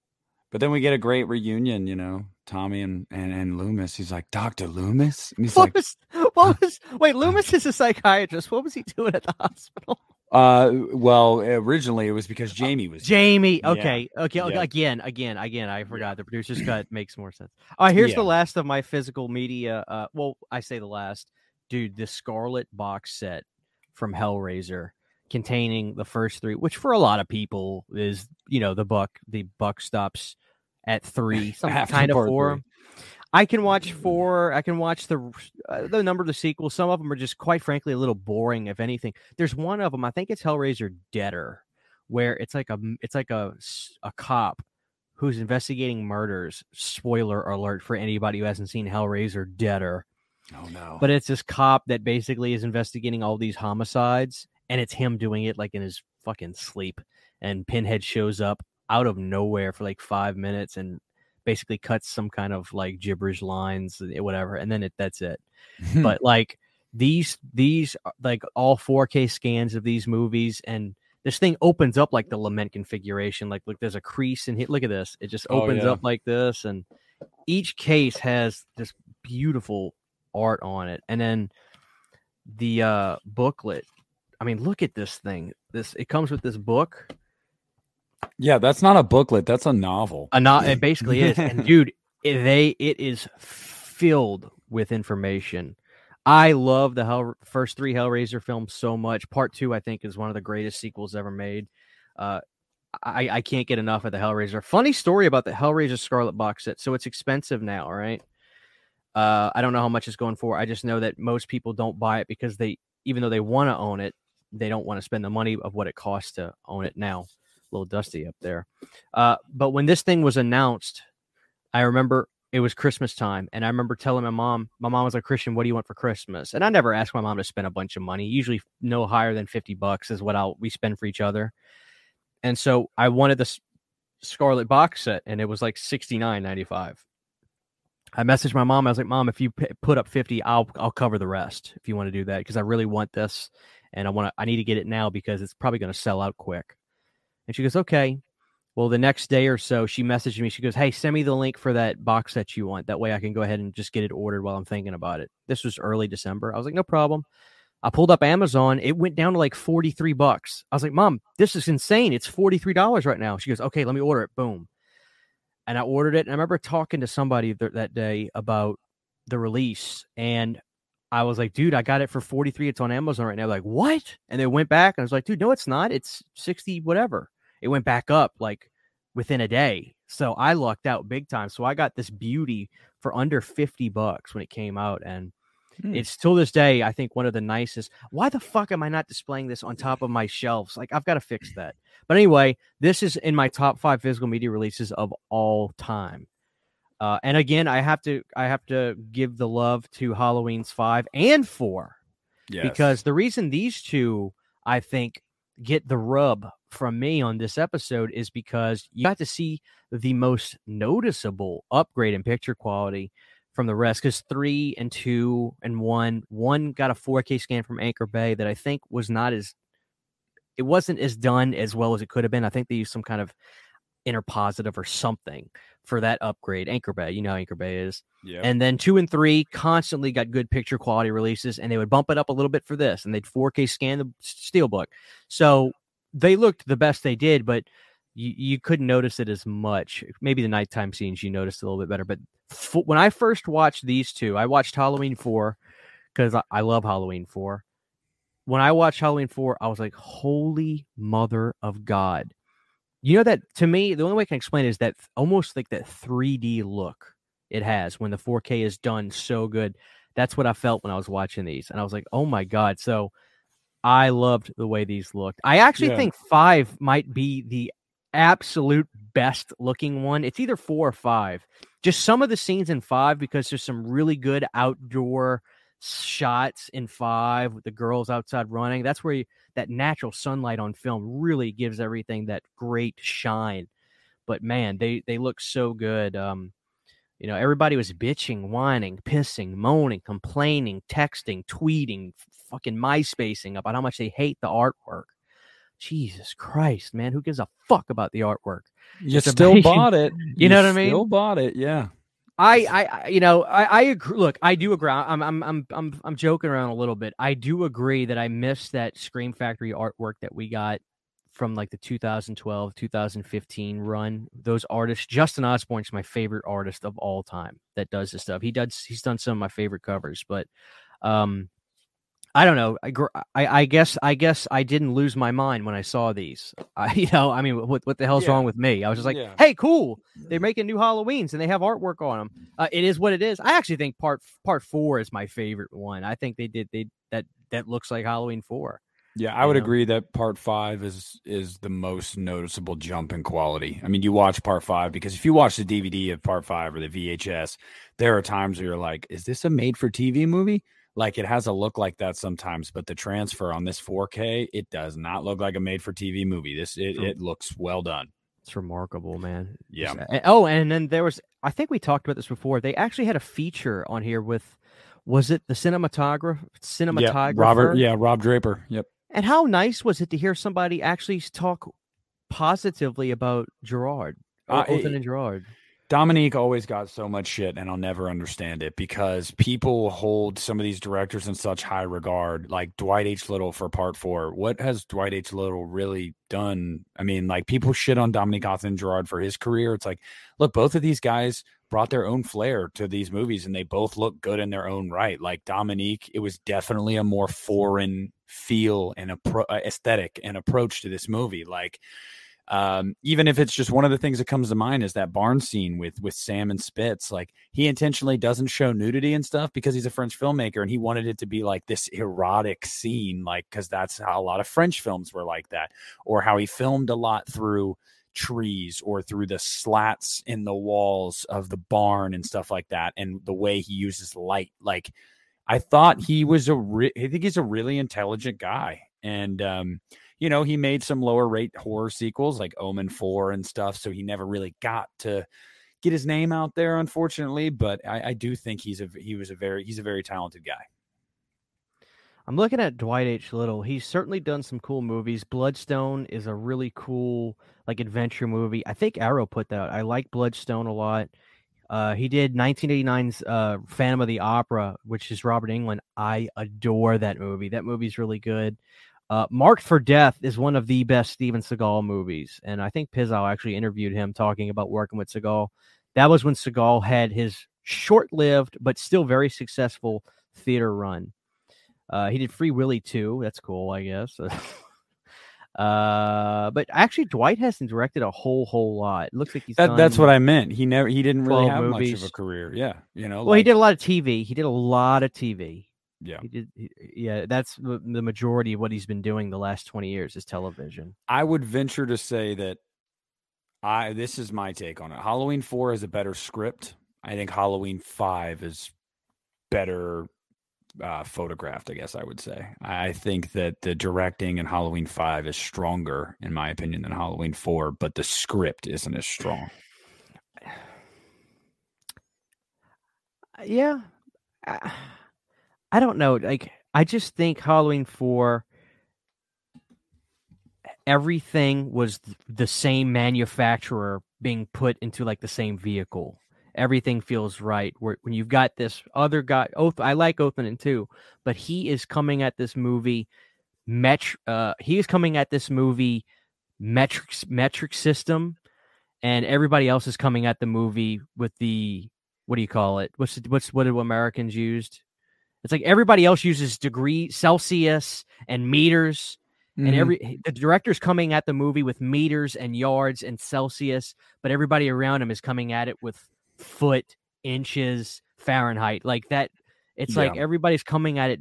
But then we get a great reunion, you know, Tommy and and, and Loomis. He's like, Doctor Loomis, and he's What like, was what was wait, Loomis is a psychiatrist. What was he doing at the hospital? uh, well, originally it was because Jamie was Jamie. Yeah. Okay. Okay. okay, Yeah. Again, again, again. I forgot. The producer's cut makes more sense. All right. Here's the last of my physical media. Uh, well, I say the last, dude. The Scarlet box set from Hellraiser, containing the first three, which for a lot of people is, you know, the buck. The buck stops at three. Some kind of four. three. I can watch four. I can watch the uh, the number of the sequels. Some of them are just, quite frankly, a little boring. If anything, there's one of them. I think it's Hellraiser Deader, where it's like a it's like a a cop who's investigating murders. Spoiler alert for anybody who hasn't seen Hellraiser Deader. Oh no. But it's this cop that basically is investigating all these homicides, and it's him doing it like in his fucking sleep. And Pinhead shows up out of nowhere for like five minutes and basically cuts some kind of like gibberish lines, eh, whatever, and then it that's it. But like these these uh, like all 4K scans of these movies and this thing opens up like the lament configuration. Like look, there's a crease in here. Look at this. It just Oh, opens yeah. up like this, and each case has this beautiful art on it. And then the uh booklet. I mean, look at this thing. This it comes with this book. yeah, that's not a booklet. That's a novel. A not it basically is. And dude, it, they it is filled with information. I love the Hell first three Hellraiser films so much. Part two, I think, is one of the greatest sequels ever made. Uh, I I can't get enough of the Hellraiser. Funny story about the Hellraiser Scarlet box set. So it's expensive now, right? Uh, I don't know how much it's going for. I just know that most people don't buy it because they, even though they want to own it, they don't want to spend the money of what it costs to own it now. A little dusty up there. Uh, but when this thing was announced, I remember it was Christmas time, and I remember telling my mom, my mom was like, Christian, what do you want for Christmas? And I never asked my mom to spend a bunch of money. Usually, no higher than fifty bucks is what I'll we spend for each other. And so I wanted this Scarlet box set, and it was like sixty nine ninety five. I messaged my mom. I was like, "Mom, if you p- put up fifty, I'll I'll cover the rest if you want to do that because I really want this, and I want to I need to get it now because it's probably going to sell out quick." And she goes, "Okay." Well, the next day or so, she messaged me. She goes, "Hey, send me the link for that box that you want. That way, I can go ahead and just get it ordered while I'm thinking about it." This was early December. I was like, "No problem." I pulled up Amazon. It went down to like 43 bucks. I was like, "Mom, this is insane. It's $43 right now." She goes, "Okay, let me order it." Boom. And I ordered it. And I remember talking to somebody th- that day about the release, and I was like, "Dude, I got it for 43. It's on Amazon right now." Like, what? And they went back, and I was like, "Dude, no, it's not. It's 60 whatever." it went back up like within a day. So I lucked out big time. So I got this beauty for under 50 bucks when it came out. And hmm. it's till this day, I think one of the nicest. Why the fuck am I not displaying this on top of my shelves? Like, I've got to fix that. But anyway, this is in my top five physical media releases of all time. Uh, and again, I have to I have to give the love to Halloween's five and four, yes. because the reason these two I think get the rub from me on this episode is because you got to see the most noticeable upgrade in picture quality from the rest because three and two and one one got a 4k scan from anchor bay that i think was not as it wasn't as done as well as it could have been i think they used some kind of Interpositive or something for that upgrade anchor bay you know anchor bay is yeah and then two and three constantly got good picture quality releases and they would bump it up a little bit for this and they'd 4k scan the steelbook so they looked the best they did, but you, you couldn't notice it as much. Maybe the nighttime scenes you noticed a little bit better. But f- when I first watched these two, I watched Halloween 4 because I, I love Halloween 4. When I watched Halloween 4, I was like, holy mother of God. You know that to me, the only way I can explain is that almost like that 3D look it has when the 4K is done so good. That's what I felt when I was watching these. And I was like, oh my God. So I loved the way these looked. I actually yeah. think five might be the absolute best looking one. It's either four or five. Just some of the scenes in five because there's some really good outdoor shots in five with the girls outside running. That's where you, that natural sunlight on film really gives everything that great shine. But man, they they look so good. Um, you know, everybody was bitching, whining, pissing, moaning, complaining, texting, tweeting, fucking MySpacing about how much they hate the artwork. Jesus Christ, man, who gives a fuck about the artwork? You it's still amazing. bought it. You, you, know what I mean? Still bought it, yeah. I, I, you know, I, I agree. Look, I do agree. I'm, I'm, I'm, I'm, I'm joking around a little bit. I do agree that I missed that Scream Factory artwork that we got from like the 2012, 2015 run. Those artists, Justin Osbourn's my favorite artist of all time that does this stuff. He does, he's done some of my favorite covers, but, um, I don't know. I, I, I guess I guess I didn't lose my mind when I saw these. I, you know, I mean, what what the hell's yeah. wrong with me? I was just like, yeah. hey, cool. They're making new Halloweens and they have artwork on them. Uh, it is what it is. I actually think part part four is my favorite one. I think they did they that that looks like Halloween four. Yeah, I would know? agree that part five is is the most noticeable jump in quality. I mean, you watch part five because if you watch the DVD of part five or the VHS, there are times where you're like, "Is this a made for TV movie?" Like it has a look like that sometimes, but the transfer on this 4K, it does not look like a made for TV movie. This it, it looks well done. It's remarkable, man. Yeah. And, oh, and then there was I think we talked about this before. They actually had a feature on here with was it the cinematographer cinematographer? Yeah, Robert, yeah, Rob Draper. Yep. And how nice was it to hear somebody actually talk positively about Gerard, uh, Ethan and Gerard? Dominique always got so much shit, and I'll never understand it because people hold some of these directors in such high regard, like Dwight H. Little for part four. What has Dwight H. Little really done? I mean, like people shit on Dominique Othenin-Girard for his career. It's like, look, both of these guys brought their own flair to these movies, and they both look good in their own right. Like Dominique, it was definitely a more foreign feel and a uh, aesthetic and approach to this movie. Like, um, even if it's just one of the things that comes to mind is that barn scene with with Sam and Spitz. Like he intentionally doesn't show nudity and stuff because he's a French filmmaker and he wanted it to be like this erotic scene, like because that's how a lot of French films were like that, or how he filmed a lot through trees or through the slats in the walls of the barn and stuff like that, and the way he uses light. Like I thought he was a, re- I think he's a really intelligent guy, and um, you know, he made some lower rate horror sequels like Omen 4 and stuff. So he never really got to get his name out there, unfortunately. But I, I do think he's a he was a very he's a very talented guy. I'm looking at Dwight H. Little. He's certainly done some cool movies. Bloodstone is a really cool like adventure movie. I think Arrow put that. I like Bloodstone a lot. Uh, he did 1989's uh, Phantom of the Opera, which is Robert Englund. I adore that movie. That movie's really good. Uh, Marked for Death is one of the best Steven Seagal movies, and I think Pizzow actually interviewed him talking about working with Seagal. That was when Seagal had his short-lived but still very successful theater run. Uh, he did Free Willy too. That's cool, I guess. Uh, but actually, Dwight hasn't directed a whole whole lot. It looks like he's that, that's what I meant. He never he didn't really have movies. much of a career. Yeah, you know. Well, like, he did a lot of TV. He did a lot of TV. Yeah, he did. He, yeah, that's the, majority of what he's been doing the last twenty years is television. I would venture to say that I this is my take on it. Halloween four is a better script. I think Halloween five is better uh, photographed, I guess I would say. I think that the directing in Halloween 5 is stronger, in my opinion, than Halloween 4, but the script isn't as strong. Yeah. I, I don't know. Like, I just think Halloween 4, everything was the same manufacturer being put into like the same vehicle everything feels right. Where, when you've got this other guy, Oath, I like Othman too, but he is coming at this movie. Metr, uh, he is coming at this movie metric metric system, and everybody else is coming at the movie with the what do you call it? What's what's what do Americans used? It's like everybody else uses degree Celsius and meters. Mm-hmm. And every the director's coming at the movie with meters and yards and Celsius, but everybody around him is coming at it with foot, inches, Fahrenheit. Like that. It's yeah. like everybody's coming at it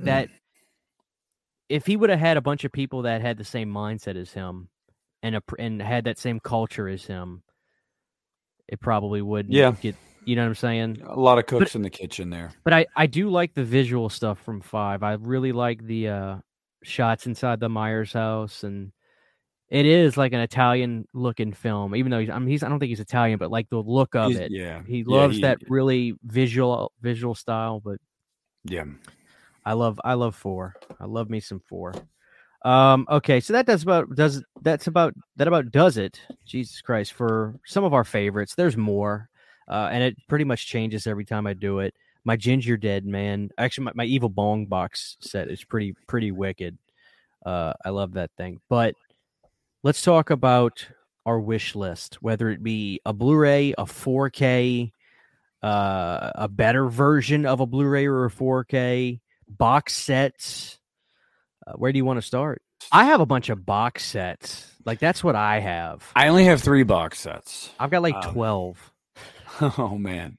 that if he would have had a bunch of people that had the same mindset as him and a, and had that same culture as him, it probably would yeah. get you know what I'm saying? A lot of cooks but, in the kitchen there. But I I do like the visual stuff from 5. I really like the uh shots inside the Myers house and it is like an Italian looking film, even though he's I mean he's I don't think he's Italian, but like the look of he's, it. Yeah. He loves yeah, he, that really visual visual style, but yeah. I love I love four. I love me some four. Um okay, so that does about does that's about that about does it. Jesus Christ for some of our favorites. There's more. Uh and it pretty much changes every time I do it. My Gingerdead Man, actually my, my Evil Bong box set is pretty pretty wicked. Uh I love that thing. But let's talk about our wish list, whether it be a Blu-ray, a 4K, uh, a better version of a Blu-ray or a 4K, box sets. Uh, where do you want to start? I have a bunch of box sets. Like that's what I have. I only have three box sets. I've got like um, twelve. Oh man.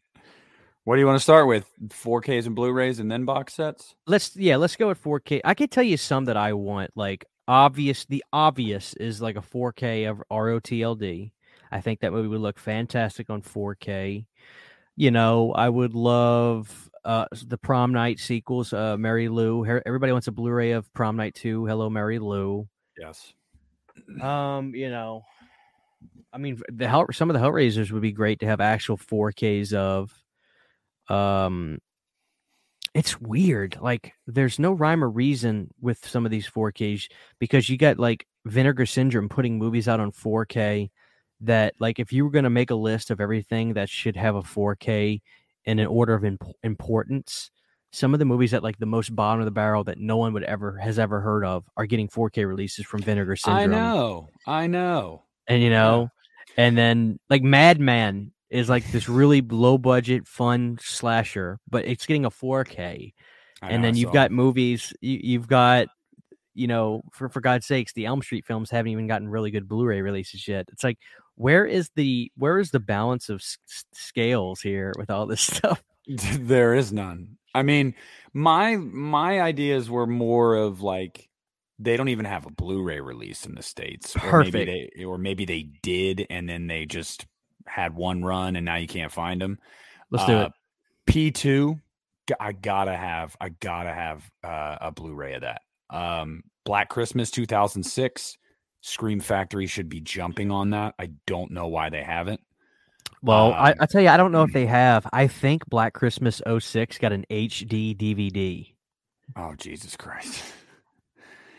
What do you want to start with? 4Ks and Blu-rays and then box sets? Let's yeah, let's go with 4K. I could tell you some that I want. Like obvious the obvious is like a 4K of ROTLD. I think that movie would look fantastic on 4K. You know, I would love uh the prom night sequels, uh Mary Lou. Everybody wants a Blu-ray of Prom Night 2, Hello Mary Lou. Yes. Um, you know, I mean the hell some of the Hellraisers would be great to have actual 4Ks of. Um it's weird. Like there's no rhyme or reason with some of these 4Ks because you got like Vinegar Syndrome putting movies out on 4K that like if you were going to make a list of everything that should have a 4K in an order of imp- importance, some of the movies at like the most bottom of the barrel that no one would ever has ever heard of are getting 4K releases from Vinegar Syndrome. I know. I know. And you know, and then like Madman is like this really low budget fun slasher, but it's getting a 4K. and then you've got movies. You, have got, you know, for for God's sakes, the Elm Street films haven't even gotten really good Blu-ray releases yet. It's like, where is the where is the balance of s- scales here with all this stuff? there is none. I mean, my my ideas were more of like they don't even have a Blu-ray release in the states. Perfect. Or maybe they, or maybe they did, and then they just had one run and now you can't find them. Let's do uh, it. P two, I gotta have, I gotta have uh, a Blu-ray of that. Um, Black Christmas 2006, Scream Factory should be jumping on that. I don't know why they haven't. Well, um, I, I tell you, I don't know if they have. I think Black Christmas 06 got an HD DVD. Oh Jesus Christ!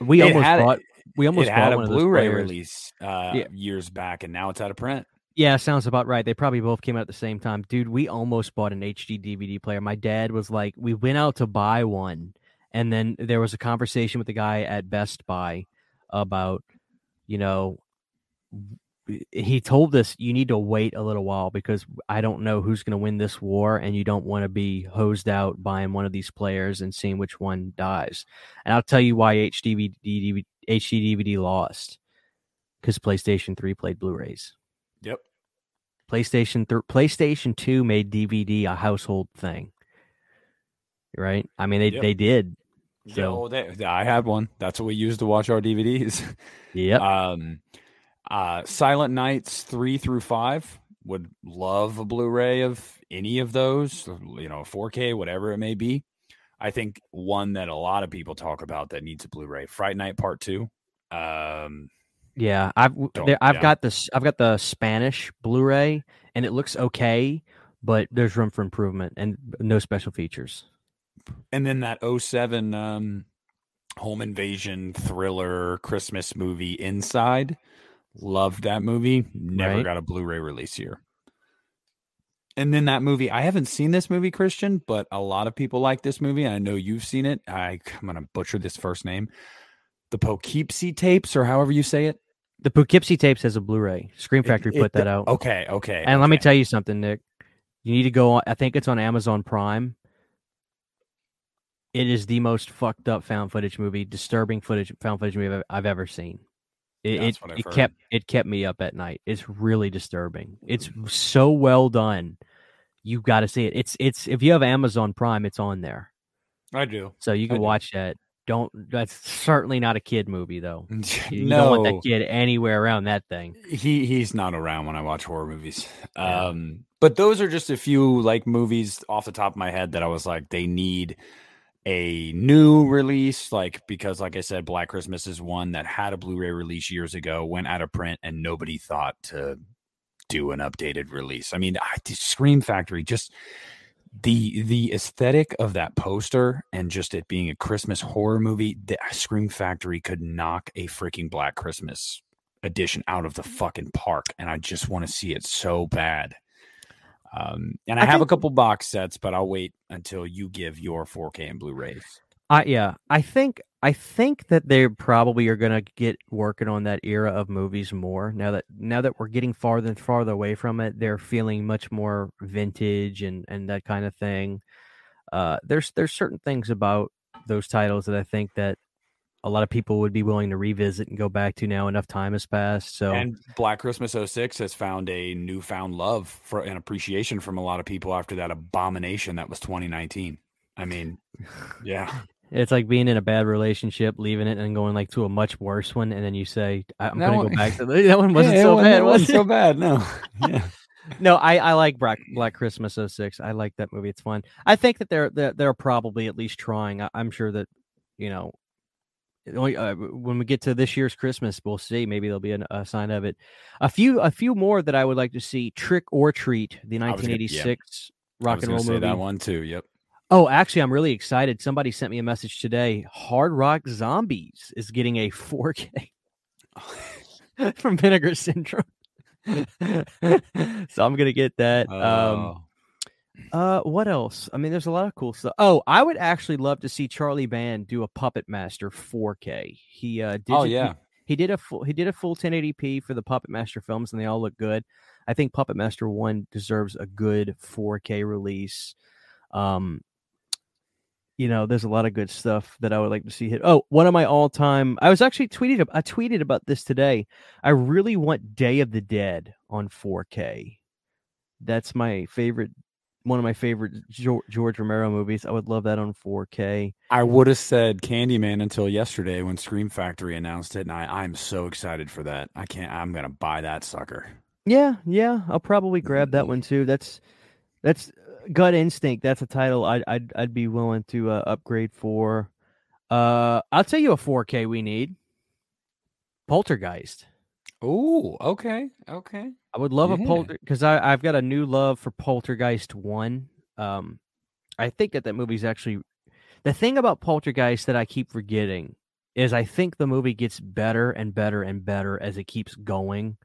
We It almost had- bought. We almost had bought a Blu-ray release uh, Yeah. years back, and now it's out of print. Yeah, sounds about right. They probably both came out at the same time. Dude, we almost bought an HD DVD player. My dad was like, we went out to buy one, and then there was a conversation with the guy at Best Buy about, you know, he told us you need to wait a little while because I don't know who's going to win this war, and you don't want to be hosed out buying one of these players and seeing which one dies. And I'll tell you why HD DVD, HD lost because PlayStation 3 played Blu rays. Yep. PlayStation th- PlayStation 2 made DVD a household thing. Right? I mean they Yep. they did. So So- they, I had one. That's what we used to watch our DVDs. Yep. Um, uh, Silent Nights three through five would love a Blu-ray of any of those. You know, 4K, whatever it may be. I think one that a lot of people talk about that needs a Blu-ray, Fright Night Part Two. Um, yeah, I've there, I've yeah. got this I've got the Spanish Blu-ray and it looks okay, but there's room for improvement and no special features. and then that 07 um, home invasion thriller Christmas movie Inside. Loved that movie. Never Right. got a Blu-ray release here. And then that movie, I haven't seen this movie, Christian, but a lot of people like this movie. I know you've seen it. I, I'm going to butcher this first name. The Poughkeepsie tapes, or however you say it. The Poughkeepsie tapes has a Blu-ray. Scream It- Factory it- put that out. Okay, okay. And let me tell you something, Nick. You need to go on I think it's on Amazon Prime. It is the most fucked up found footage movie, disturbing footage found footage movie I've, I've ever seen. It, Yeah, it, it kept it kept me up at night. It's really disturbing. It's so well done. You got to see it. It's it's if you have Amazon Prime, it's on there, I do. so you can do. watch that. Don't. That's certainly not a kid movie though. You no, don't want that kid anywhere around that thing. he he's not around when I watch horror movies. Yeah. Um, but those are just a few like movies off the top of my head that I was like, they need a new release, like because like I said, Black Christmas is one that had a Blu-ray release years ago, went out of print, and nobody thought to do an updated release. I mean, I, Scream Factory just the the aesthetic of that poster and just it being a Christmas horror movie, the uh, Scream Factory could knock a freaking Black Christmas edition out of the fucking park, and I just want to see it so bad. Um, and I, I have a couple box sets, but I'll wait until you give your 4K and Blu-rays. I yeah, I think I think that they probably are gonna get working on that era of movies more now that now that we're getting farther and farther away from it. They're feeling much more vintage and and that kind of thing. Uh, there's there's certain things about those titles that I think that a lot of people would be willing to revisit and go back to now. Enough time has passed, so And Black Christmas 06 has found a newfound love for and appreciation from a lot of people after that abomination that was 2019. I mean, yeah. it's like being in a bad relationship, leaving it, and going like to a much worse one, and then you say, "I- "I'm That gonna one- go back to the, that one wasn't Yeah, so bad." wasn't so bad. No. Yeah. No, I, I like Black Black Christmas 06. I like that movie. It's fun. I think that they're they're, they're probably at least trying. I, I'm sure that you know uh, when we get to this year's Christmas, we'll see. Maybe there'll be an, a sign of it. A few a few more that I would like to see. Trick or Treat, the I was gonna- yeah. 1986 rock and roll say movie. that one too. Yep. Oh, actually, I'm really excited. Somebody sent me a message today. Hard Rock Zombies is getting a 4K from Vinegar Syndrome. so I'm gonna get that. Um, Oh. Uh, what else? I mean, there's a lot of cool stuff. Oh, I would actually love to see Charlie Band do a Puppet Master 4K. He uh, did. oh he- yeah. he did a full he did a full 1080p for the Puppet Master films, and they all look good. I think Puppet Master One deserves a good 4K release. Um, you know, there's a lot of good stuff that I would like to see hit. Oh, one of my all time. I was actually tweeted. I tweeted about this today. I really want Day of the Dead on 4K. That's my favorite. One of my favorite George, Romero movies. I would love that on 4K. I would have said Candyman until yesterday when Scream Factory announced it, and I, I'm so excited for that. I can't. I'm gonna buy that sucker. Yeah, yeah, I'll probably grab that one too. That's that's uh, gut instinct. That's a title I'd I'd, I'd be willing to uh, upgrade for. Uh, I'll tell you a 4K we need. Poltergeist. Oh, okay, okay. I would love a Yeah. polter because I I've got a new love for Poltergeist one. Um, I think that that movie's actually The thing about Poltergeist that I keep forgetting is I think the movie gets better and better and better as it keeps going.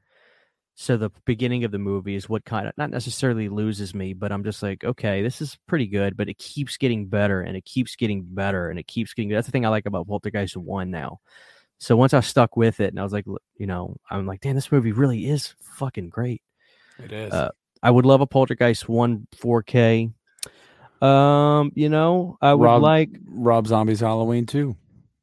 So the beginning of the movie is what kind of not necessarily loses me, but I'm just like, okay, this is pretty good, but it keeps getting better and it keeps getting better and it keeps getting. That's the thing I like about Poltergeist One now. So once I stuck with it, and I was like, you know, I'm like, damn, this movie really is fucking great. It is. Uh, I would love a Poltergeist One 4K. Um, you know, I would Rob- like Rob Zombie's Halloween too.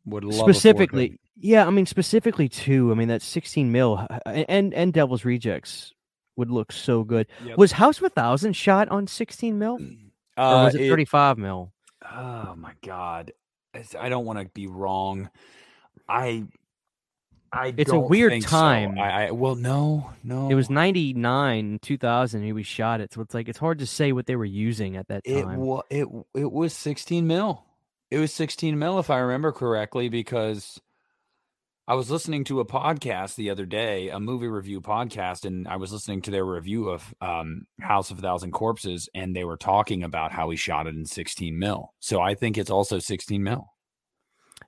Would love specifically yeah i mean specifically too i mean that 16 mil and and devil's rejects would look so good Yep. was house of a thousand shot on 16 mil or Uh, was it it- 35 mil Oh my god, I don't want to be wrong. I, I. It's a weird think so. time. I, I well, no, no. it was 99 2000 he was shot it so it's like it's hard to say what they were using at that It time was it it was 16 mil. It was 16 mil if I remember correctly because I was listening to a podcast the other day, a movie review podcast, and I was listening to their review of um, House of a Thousand Corpses, and they were talking about how he shot it in 16 mil. So I think it's also 16 mil.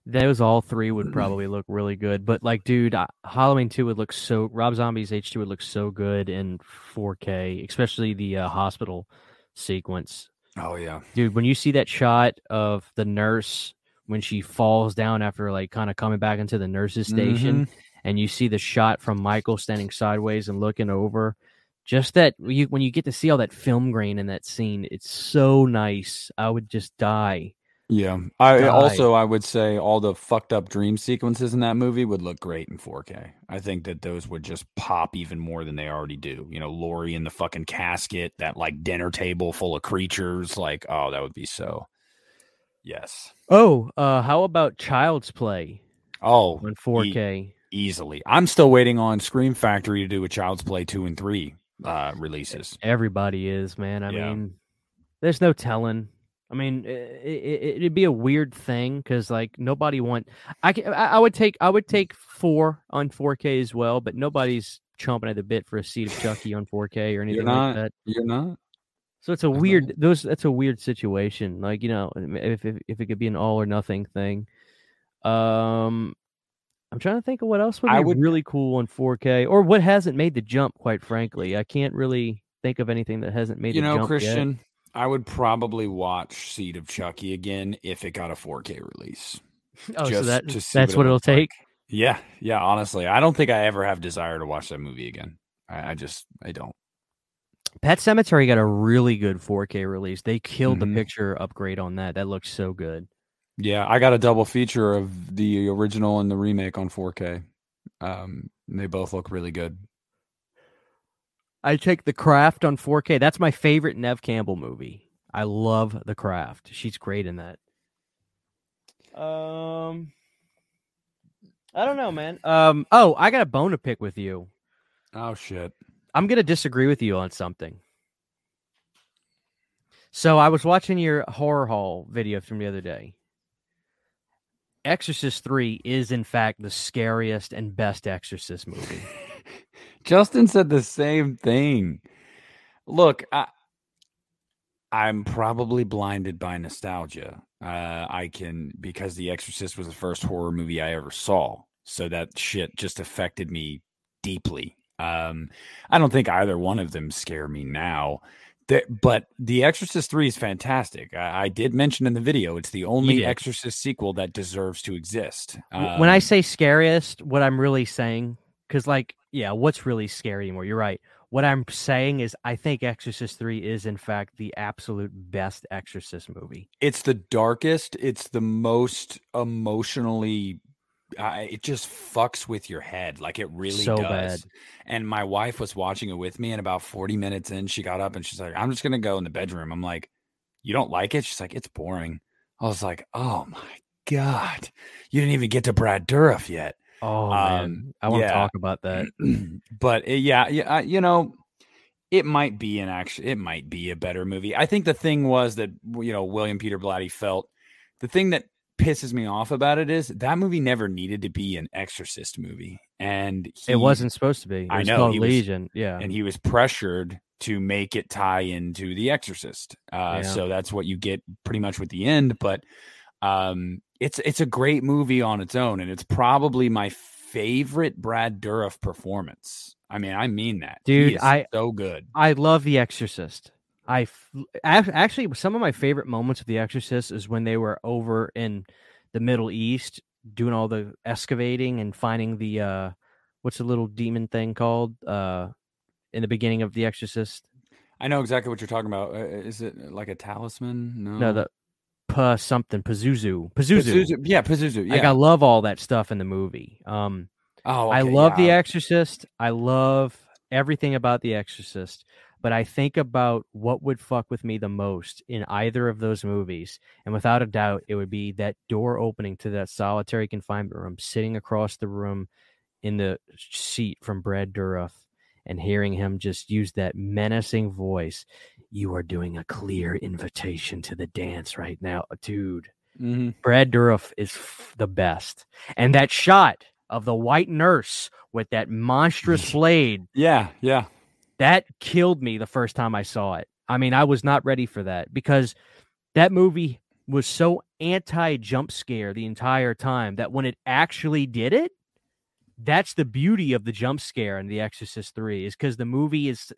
Those all three would probably look really good but like dude halloween 2 would look so rob zombies h2 would look so good in 4k especially the uh, hospital sequence. Oh yeah, dude when you see that shot of the nurse when she falls down after like kind of coming back into the nurse's station and you see the shot from michael standing sideways and looking over just that you, when you get to see all that film grain in that scene it's so nice. I would just die Yeah. I also I would say all the fucked up dream sequences in that movie would look great in 4K. I think that those would just pop even more than they already do. You know, Lori in the fucking casket, that like dinner table full of creatures, like oh, that would be so. Yes. oh uh how about child's play Oh, on 4k easily. I'm still waiting on Scream Factory to do a Child's Play 2 and 3 uh releases. everybody is man i Yeah. mean there's no telling i mean it, it, it'd be a weird thing because like nobody want I, ca- I I would take i would take four on 4k as well but nobody's chomping at the bit for a seat of chucky on 4k or anything not? like that You're not? so it's a I'm not. weird those that's a weird situation like you know if, if if it could be an all or nothing thing um i'm trying to think of what else would be I would- really cool on 4k or what hasn't made the jump quite frankly i can't really think of anything that hasn't made You the know, jump yet. I would probably watch Seed of Chucky again if it got a 4K release. Oh, so that that's what what it it'll like. take. Yeah, yeah. Honestly, I don't think I ever have desire to watch that movie again. I, I just, I don't. Pet Sematary got a really good 4K release. They killed Mhm. the picture upgrade on that. That looks so good. Yeah, I got a double feature of the original and the remake on 4K. Um, they both look really good. I take The Craft on 4K. That's my favorite Neve Campbell movie. I love The Craft. She's great in that. Um, I don't know, man. Um, oh, I got a bone to pick with you. Oh shit! I'm gonna disagree with you on something. So I was watching your horror hall video from the other day. Exorcist 3 is in fact the scariest and best Exorcist movie. Justin said the same thing. Look, I, I'm probably blinded by nostalgia. Uh, I can because The Exorcist was the first horror movie I ever saw, so that shit just affected me deeply. Um, I don't think either one of them scare me now. But The Exorcist 3 is fantastic. I, I did mention in the video it's the only. Exorcist sequel that deserves to exist. W- when I Um, say scariest, what I'm really saying, because like, yeah, what's really scary anymore? You're right. What I'm saying is, I think Exorcist 3 is in fact the absolute best Exorcist movie. it's the darkest it's the most emotionally uh, it just fucks with your head like it really So does bad. and my wife was watching it with me and about 40 minutes in she got up and she's like i'm just gonna go in the bedroom i'm like you don't like it she's like it's boring i was like oh my god you didn't even get to brad dourif yet Oh man, Um, I want to yeah. talk about that. but uh, yeah, yeah, uh, you know, it might be an action. It might be a better movie. I think the thing was that you know William Peter Blatty felt the thing that pisses me off about it is that movie never needed to be an Exorcist movie, and he, it wasn't supposed to be. It I know, called he was- Legion. yeah. and he was pressured to make it tie into The Exorcist. Uh, Yeah. So that's what you get pretty much with the end. But Um, it's it's a great movie on its own, and it's probably my favorite Brad Dourif performance. I mean, I mean that, dude. I so good. I love The Exorcist. I actually some of my favorite moments of The Exorcist is when they were over in the Middle East doing all the excavating and finding the uh what's the little demon thing called uh in the beginning of The Exorcist. I know exactly what you're talking about. Uh, is it like a talisman? No, no, the pa something Pazuzu. Pazuzu. Pazuzu. Yeah, Pazuzu. Yeah. Like I love all that stuff in the movie. Um Oh, okay, I love yeah. The Exorcist. I love everything about The Exorcist. But I think about what would fuck with me the most in either of those movies. And without a doubt, it would be that door opening to that solitary confinement room, sitting across the room in the seat from Brad Dourif and hearing him just use that menacing voice. You are doing a clear invitation to the dance right now, dude. Mm-hmm. Brad Dourif is f- the best. And that shot of the white nurse with that monstrous blade. Yeah, yeah. That killed me the first time I saw it. I mean, I was not ready for that because that movie was so anti jump scare the entire time that when it actually did it, that's the beauty of the jump scare in The Exorcist 3 is because the movie is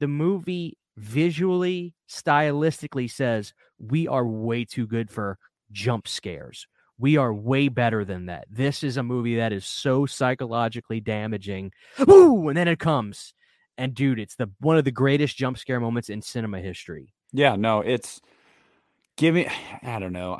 the movie visually, stylistically says we are way too good for jump scares. We are way better than that. This is a movie that is so psychologically damaging. Woo! And then it comes. And dude, it's the one of the greatest jump scare moments in cinema history. Yeah, no, it's give me I don't know.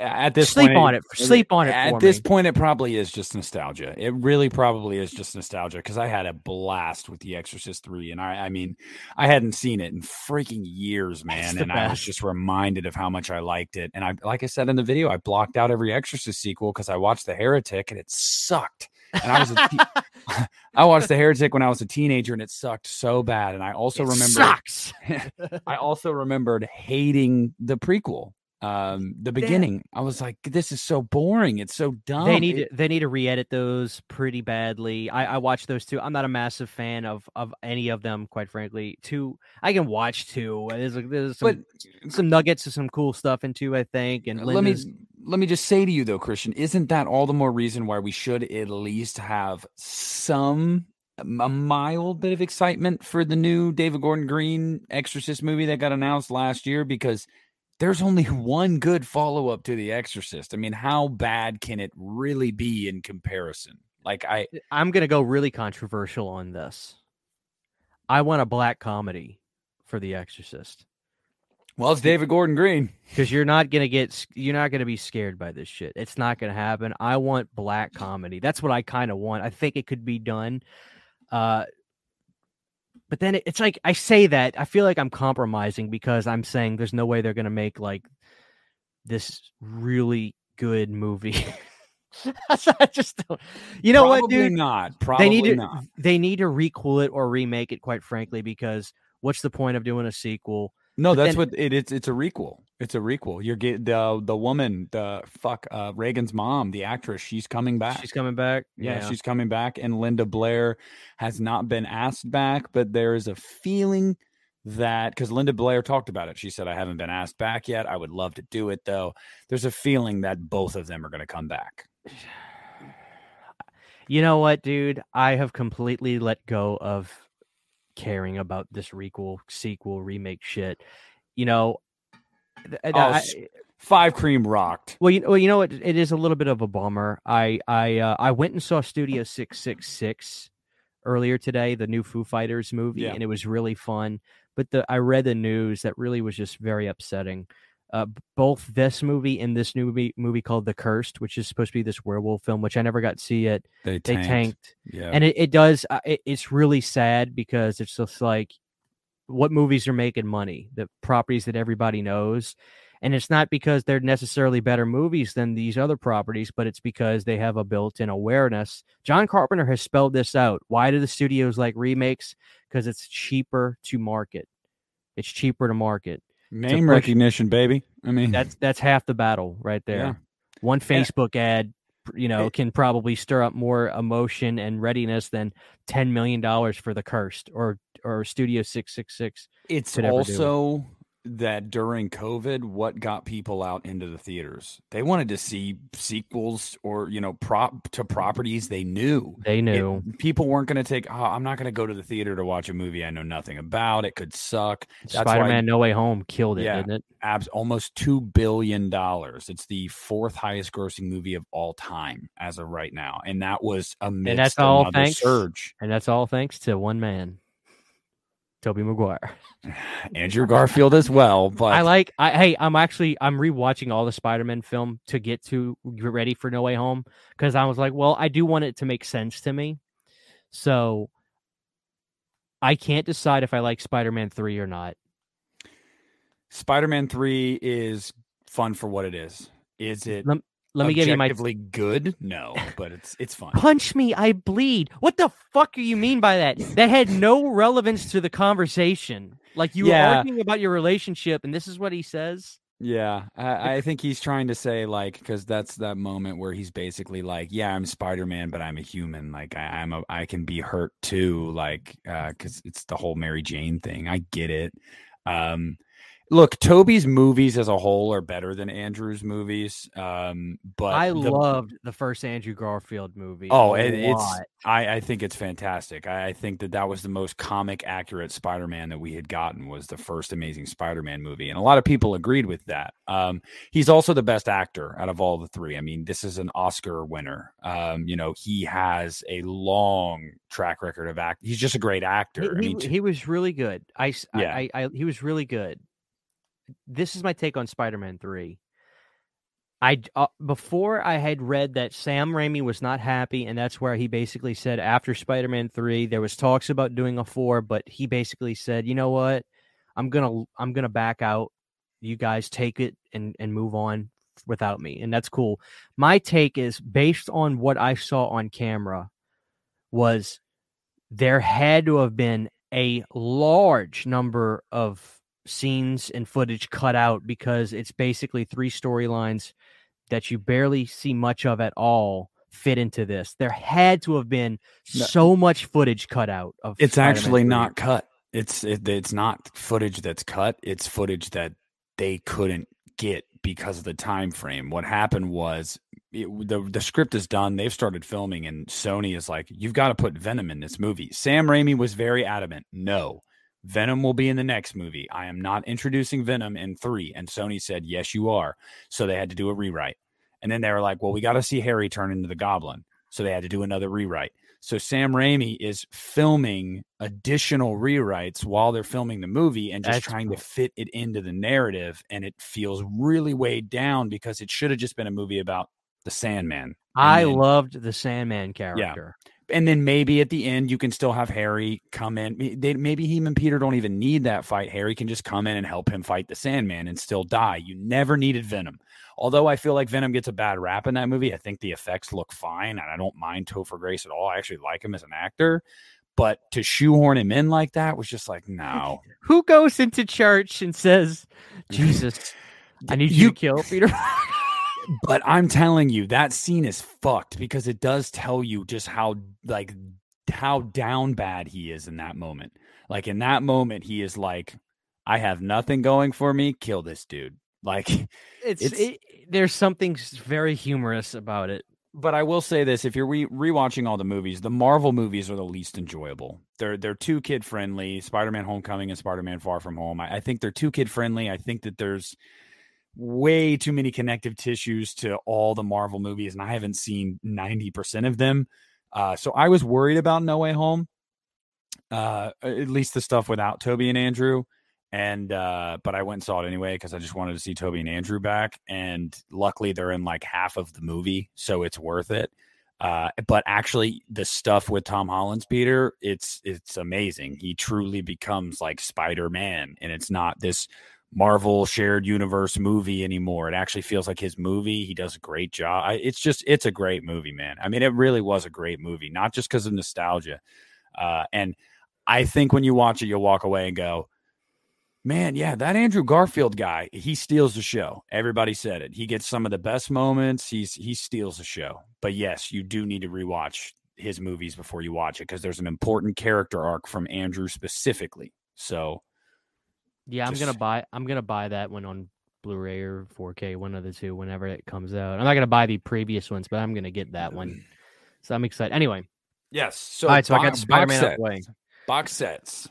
At this sleep point, on it. Sleep on it. At this me. point, it probably is just nostalgia. It really probably is just nostalgia because I had a blast with The Exorcist Three, and I, I mean, I hadn't seen it in freaking years, man, and best. I was just reminded of how much I liked it. And I, like I said in the video, I blocked out every Exorcist sequel because I watched The Heretic and it sucked. And I was a te- I watched The Heretic when I was a teenager and it sucked so bad. And I also remember sucks. I also remembered hating the prequel. Um, the beginning, I was like, "This is so boring. It's so dumb." They need to, they need to re-edit those pretty badly. I, I watched those two. I'm not a massive fan of of any of them, quite frankly. Two, I can watch two. There's like there's some, some nuggets of some cool stuff in two, I think. And let me let me just say to you though, Christian, isn't that all the more reason why we should at least have some a mild bit of excitement for the new David Gordon Green Exorcist movie that got announced last year because there's only one good follow up to The Exorcist. I mean, how bad can it really be in comparison? Like I I'm gonna go really controversial on this. I want a black comedy for The Exorcist well, it's David Gordon Green. because you're not gonna get you're not gonna be scared by this shit. It's not gonna happen. I want black comedy. That's what I kind of want. I think it could be done. Uh, but then it's like I say that I feel like I'm compromising because I'm saying there's no way they're gonna make like this really good movie. So I just don't. You know Probably what, dude? not. Probably they need to not. they need to recool it or remake it quite frankly because what's the point of doing a sequel No, But that's then- what it, it's. It's a requel. It's a requel. You're get the the woman, the fuck, uh, Reagan's mom, the actress. She's coming back. she's coming back yeah, she's coming back, and Linda Blair has not been asked back, but there is a feeling that because Linda Blair talked about it. She said, "I haven't been asked back yet. I would love to do it though." There's a feeling that both of them are going to come back. you know what dude i have completely let go of caring about this requel sequel remake shit you know Oh, I- Five Cream rocked. well you, well, you know what it is a little bit of a bummer i i uh, i went and saw studio 666 earlier today the new foo fighters movie Yeah. and it was really fun but the i read the news that really was just very upsetting uh, both this movie and this new movie, movie called The Cursed, which is supposed to be this werewolf film, which I never got to see it. They They tanked. tanked, Yeah. and it, it does. Uh, it, it's really sad because it's just like what movies are making money, the properties that everybody knows, and it's not because they're necessarily better movies than these other properties, but it's because they have a built-in awareness. John Carpenter has spelled this out. Why do the studios like remakes? Because it's cheaper to market. It's cheaper to market. Name push- recognition, baby. I mean, That's that's half the battle right there. Yeah. One Facebook ad, you know, It- can probably stir up more emotion and readiness than ten million dollars for the cursed or or Studio Six Six Six. it's could ever do. also that during COVID, what got people out into the theaters? They wanted to see sequels or you know prop to properties they knew. They knew it, people weren't going to take. Oh, I'm not going to go to the theater to watch a movie I know nothing about. It could suck. Spider-Man: No Way Home killed it, yeah, didn't it? Abs almost two billion dollars. It's the fourth highest grossing movie of all time as of right now, and that was amidst and that's all thanks, surge. And that's all thanks to one man. Tobey Maguire. Andrew Garfield as well, but I like I hey, I'm actually I'm rewatching all the Spider-Man film to get to get ready for No Way Home because I was like, well, I do want it to make sense to me. So I can't decide if I like Spider-Man 3 or not. Spider-Man 3 is fun for what it is. Is it let, me give you my good. No, but it's it's fun. Punch me, I bleed. What the fuck do you mean by that? That had no relevance to the conversation. Like you yeah. were arguing about your relationship, and this is what he says. Yeah, I, I think he's trying to say like because that's that moment where he's basically like, "Yeah, I'm Spider Man, but I'm a human. Like I, am a, I can be hurt too. Like because uh, it's the whole Mary Jane thing. I get it. Um, Look, Tobey's movies as a whole are better than Andrew's movies. Um, but I the, loved the first Andrew Garfield movie. Oh, it, it's I, I think it's fantastic. I, I, think that that was the most comic accurate Spider-Man that we had gotten was the first Amazing Spider-Man movie, and a lot of people agreed with that. Um, he's also the best actor out of all the three. I mean, this is an Oscar winner. Um, you know, he has a long track record of act. He's just a great actor. He, I mean, he, he was really good. I, yeah. I, I, he was really good this is my take on Spider-Man 3. I uh, before I had read that Sam Raimi was not happy, and that's where he basically said after Spider-Man three there was talks about doing a four, but he basically said, you know what, I'm gonna I'm gonna back out. You guys take it and and move on without me, and that's cool. My take is based on what I saw on camera was there had to have been a large number of scenes and footage cut out because it's basically three storylines that you barely see much of at all fit into this. There had to have been no. so much footage cut out of It's Spider-Man actually 3. not cut. It's it, it's not footage that's cut. It's footage that they couldn't get because of the time frame. What happened was it, the the script is done. They've started filming, and Sony is like, "You've got to put Venom in this movie." Sam Raimi was very adamant. No, Venom will be in the next movie. I am not introducing Venom in three. And Sony said, Yes, you are. So they had to do a rewrite. And then they were like, Well, we got to see Harry turn into the goblin. So they had to do another rewrite. So Sam Raimi is filming additional rewrites while they're filming the movie and just That's trying cool. to fit it into the narrative. And it feels really weighed down because it should have just been a movie about the Sandman. I then, loved the Sandman character. Yeah and then maybe at the end you can still have Harry come in. They, maybe him and Peter don't even need that fight. Harry can just come in and help him fight the Sandman and still die. You never needed Venom. Although I feel like Venom gets a bad rap in that movie, I think the effects look fine, and I don't mind Topher Grace at all. I actually like him as an actor. But to shoehorn him in like that was just like no. Who goes into church and says, "Jesus, I need you, you to kill Peter"? But I'm telling you, that scene is fucked because it does tell you just how like how down bad he is in that moment. Like in that moment, he is like, I have nothing going for me. Kill this dude. Like it's, it's it, there's something very humorous about it. But I will say this: if you're re- rewatching all the movies, the Marvel movies are the least enjoyable. They're they're too kid friendly. Spider-Man: Homecoming and Spider-Man: Far From Home. I, I think they're too kid friendly. I think that there's way too many connective tissues to all the Marvel movies, and I haven't seen 90% of them. Uh, so I was worried about No Way Home, uh, at least the stuff without Tobey and Andrew. And, uh, but I went and saw it anyway because I just wanted to see Tobey and Andrew back. And luckily, they're in like half of the movie, so it's worth it. Uh, but actually, the stuff with Tom Holland's Peter, it's it's amazing. He truly becomes like Spider Man, and it's not this Marvel shared universe movie anymore. It actually feels like his movie. He does a great job. I, it's just, it's a great movie, man. I mean, it really was a great movie, not just because of nostalgia. Uh, and I think when you watch it, you'll walk away and go, man, yeah, that Andrew Garfield guy, he steals the show. Everybody said it. He gets some of the best moments. He's he steals the show. But yes, you do need to rewatch his movies before you watch it because there's an important character arc from Andrew specifically. So Yeah, I'm Just- gonna buy. I'm gonna buy that one on Blu-ray or 4K, one of the two, whenever it comes out. I'm not gonna buy the previous ones, but I'm gonna get that one. So I'm excited. Anyway, Yes. So, all right. So I got box Spider-Man out sets. Box sets.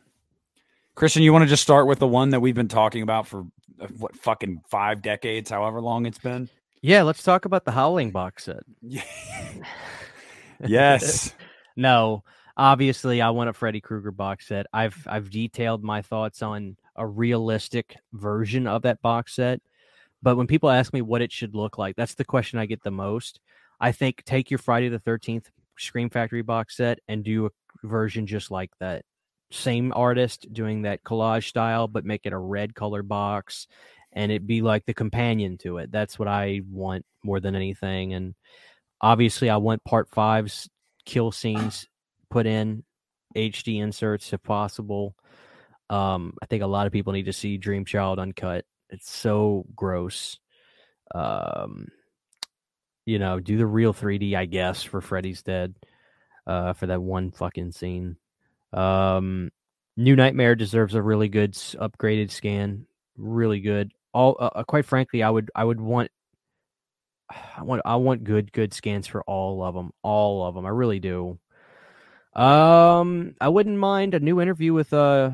Christian, you want to just start with the one that we've been talking about for uh, what fucking five decades, however long it's been? Yeah, let's talk about the Howling box set. Yes. No, obviously, I want a Freddy Krueger box set. I've I've detailed my thoughts on a realistic version of that box set. But when people ask me what it should look like, that's the question I get the most. I think take your Friday the Thirteenth Scream Factory box set and do a version just like that. Same artist doing that collage style, but make it a red color box, and it be like the companion to it. That's what I want more than anything. And obviously, I want Part Five's kill scenes put in HD inserts if possible. Um, I think a lot of people need to see Dream Child uncut. It's so gross. Um, you know, do the real 3D, I guess, for Freddy's Dead. Uh, for that one fucking scene. Um, New Nightmare deserves a really good upgraded scan. Really good. All uh, uh, quite frankly, I would I would want I want I want good good scans for all of them, all of them. I really do. Um, I wouldn't mind a new interview with uh,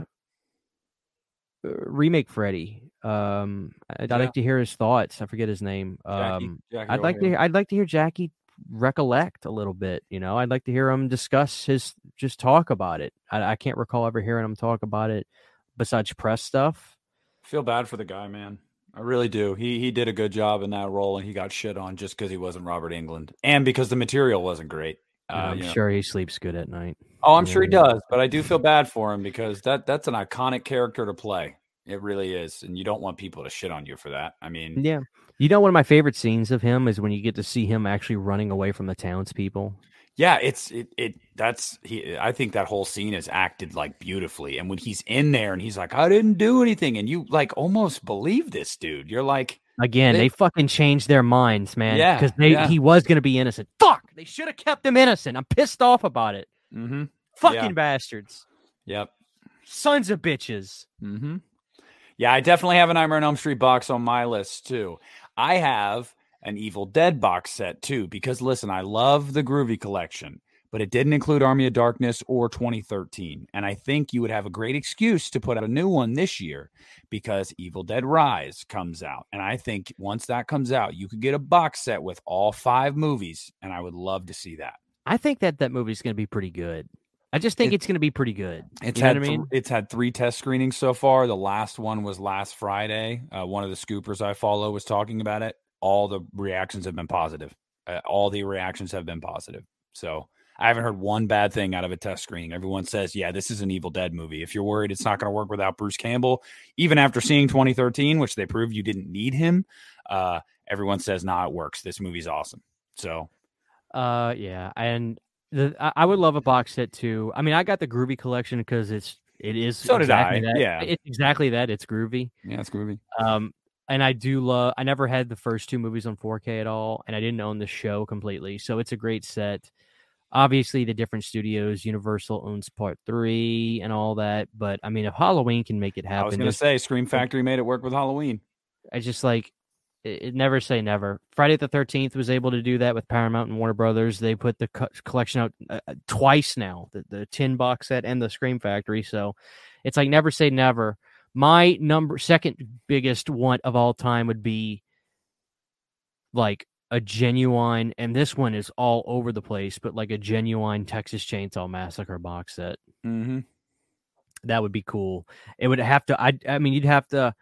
remake Freddy. Um, I'd, Yeah. like to hear his thoughts. I forget his name. Um, Jackie I'd like to I'd like to hear Jackie recollect a little bit. You know, I'd like to hear him discuss his just talk about it. I, I can't recall ever hearing him talk about it besides press stuff. feel bad for the guy, man. I really do. He he did a good job in that role, and he got shit on just because he wasn't Robert Englund, and because the material wasn't great. Uh, I'm you know. sure he sleeps good at night. Oh, I'm sure he does, but I do feel bad for him because that that's an iconic character to play. It really is, and you don't want people to shit on you for that. I mean, Yeah. You know, one of my favorite scenes of him is when you get to see him actually running away from the townspeople. yeah, it's it it that's he. I think that whole scene is acted like beautifully, and when he's in there and he's like, "I didn't do anything," and you like almost believe this dude. You're like, Again, They- they, fucking changed their minds, man. Yeah, Because they yeah. he was gonna be innocent. Fuck! They should have kept him innocent. I'm pissed off about it. mm-hmm, Fucking Yeah. bastards. yep, Sons of bitches. Mm-hmm. Yeah, I definitely have a Nightmare on Elm Street box on my list too. I have an Evil Dead box set too because listen, I love the Groovy collection, but it didn't include Army of Darkness or 2013, and I think you would have a great excuse to put out a new one this year because Evil Dead Rise comes out, and I think once that comes out, you could get a box set with all five movies, and I would love to see that. I think that that movie is gonna be pretty good. I just think It- it's gonna be pretty good. It's you know had what I mean? it's had three test screenings so far. The last one was last Friday. Uh, one of the scoopers I follow was talking about it. All the reactions have been positive. Uh, all the reactions have been positive. So I haven't heard one bad thing out of a test screening. Everyone says, "Yeah, this is an Evil Dead movie." If you're worried it's not going to work without Bruce Campbell, even after seeing 2013, which they proved you didn't need him, uh, everyone says, "Nah, it works. This movie's awesome." So Uh, yeah, and the I, would love a box set too. I mean, I got the Groovy collection because it's it is So did I, That. yeah. it's exactly that. It's groovy. yeah, it's groovy. Um, and I do love. I never had the first two movies on 4K at all, and I didn't own the show completely. So it's a great set. Obviously, the different studios, Universal owns Part Three and all that. But I mean, if Halloween can make it happen. I was going to say, Scream Factory made it work with Halloween. I just like it, it never say never. Friday the Thirteenth was able to do that with Paramount and Warner Brothers. They put the co- collection out uh, uh, twice now, the the tin box set and the Scream Factory. So it's like never say never. My number second biggest want of all time would be like a genuine, and this one is all over the place, but like a genuine Texas Chainsaw Massacre box set Mm-hmm. that would be cool. It would have to. I. I mean, you'd have to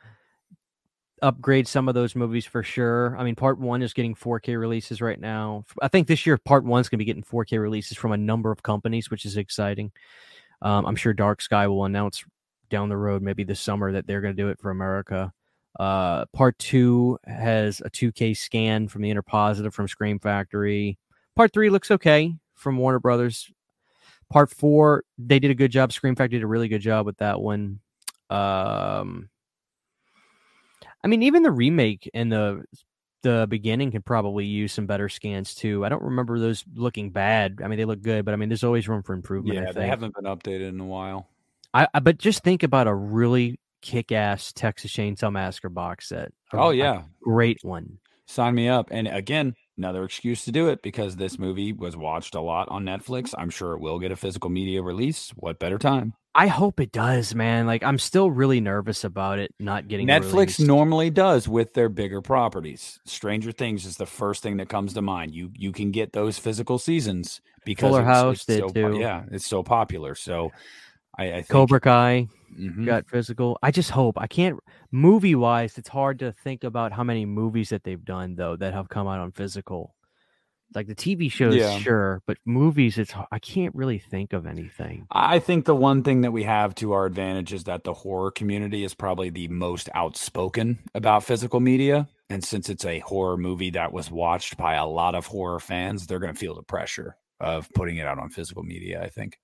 upgrade some of those movies for sure. I mean, Part One is getting 4K releases right now. I think this year Part One's going to be getting 4K releases from a number of companies, which is exciting. Um, I'm sure Dark Sky will announce down the road, maybe this summer, that they're going to do it for America. Uh, part two has a 2K scan from the interpositive from Scream Factory. Part three looks okay from Warner Brothers. Part four, they did a good job. Scream Factory did a really good job with that one. Um, I mean, even the remake and the the beginning could probably use some better scans too. I don't remember those looking bad. I mean, they look good, but I mean, there's always room for improvement. I Yeah, they haven't been updated in a while. I, I but just think about a really kick-ass Texas Chainsaw Massacre box set. A- Oh yeah, great one. sign me up. And again, another excuse to do it because this movie was watched a lot on Netflix. I'm sure it will get a physical media release. What better time? I hope it does, man. Like I'm still really nervous about it not getting Netflix released. normally does with their bigger properties. Stranger Things is the first thing that comes to mind. You you can get those physical seasons because Fuller it's- House it's did so too. yeah, it's so popular. So I, I think Cobra Kai Mhm. got physical. I just hope I can't movie wise. It's hard to think about how many movies that they've done though that have come out on physical. Like the TV shows, Yeah. sure, but movies, it's I can't really think of anything. I think the one thing that we have to our advantage is that the horror community is probably the most outspoken about physical media. And since it's a horror movie that was watched by a lot of horror fans, they're going to feel the pressure of putting it out on physical media, I think.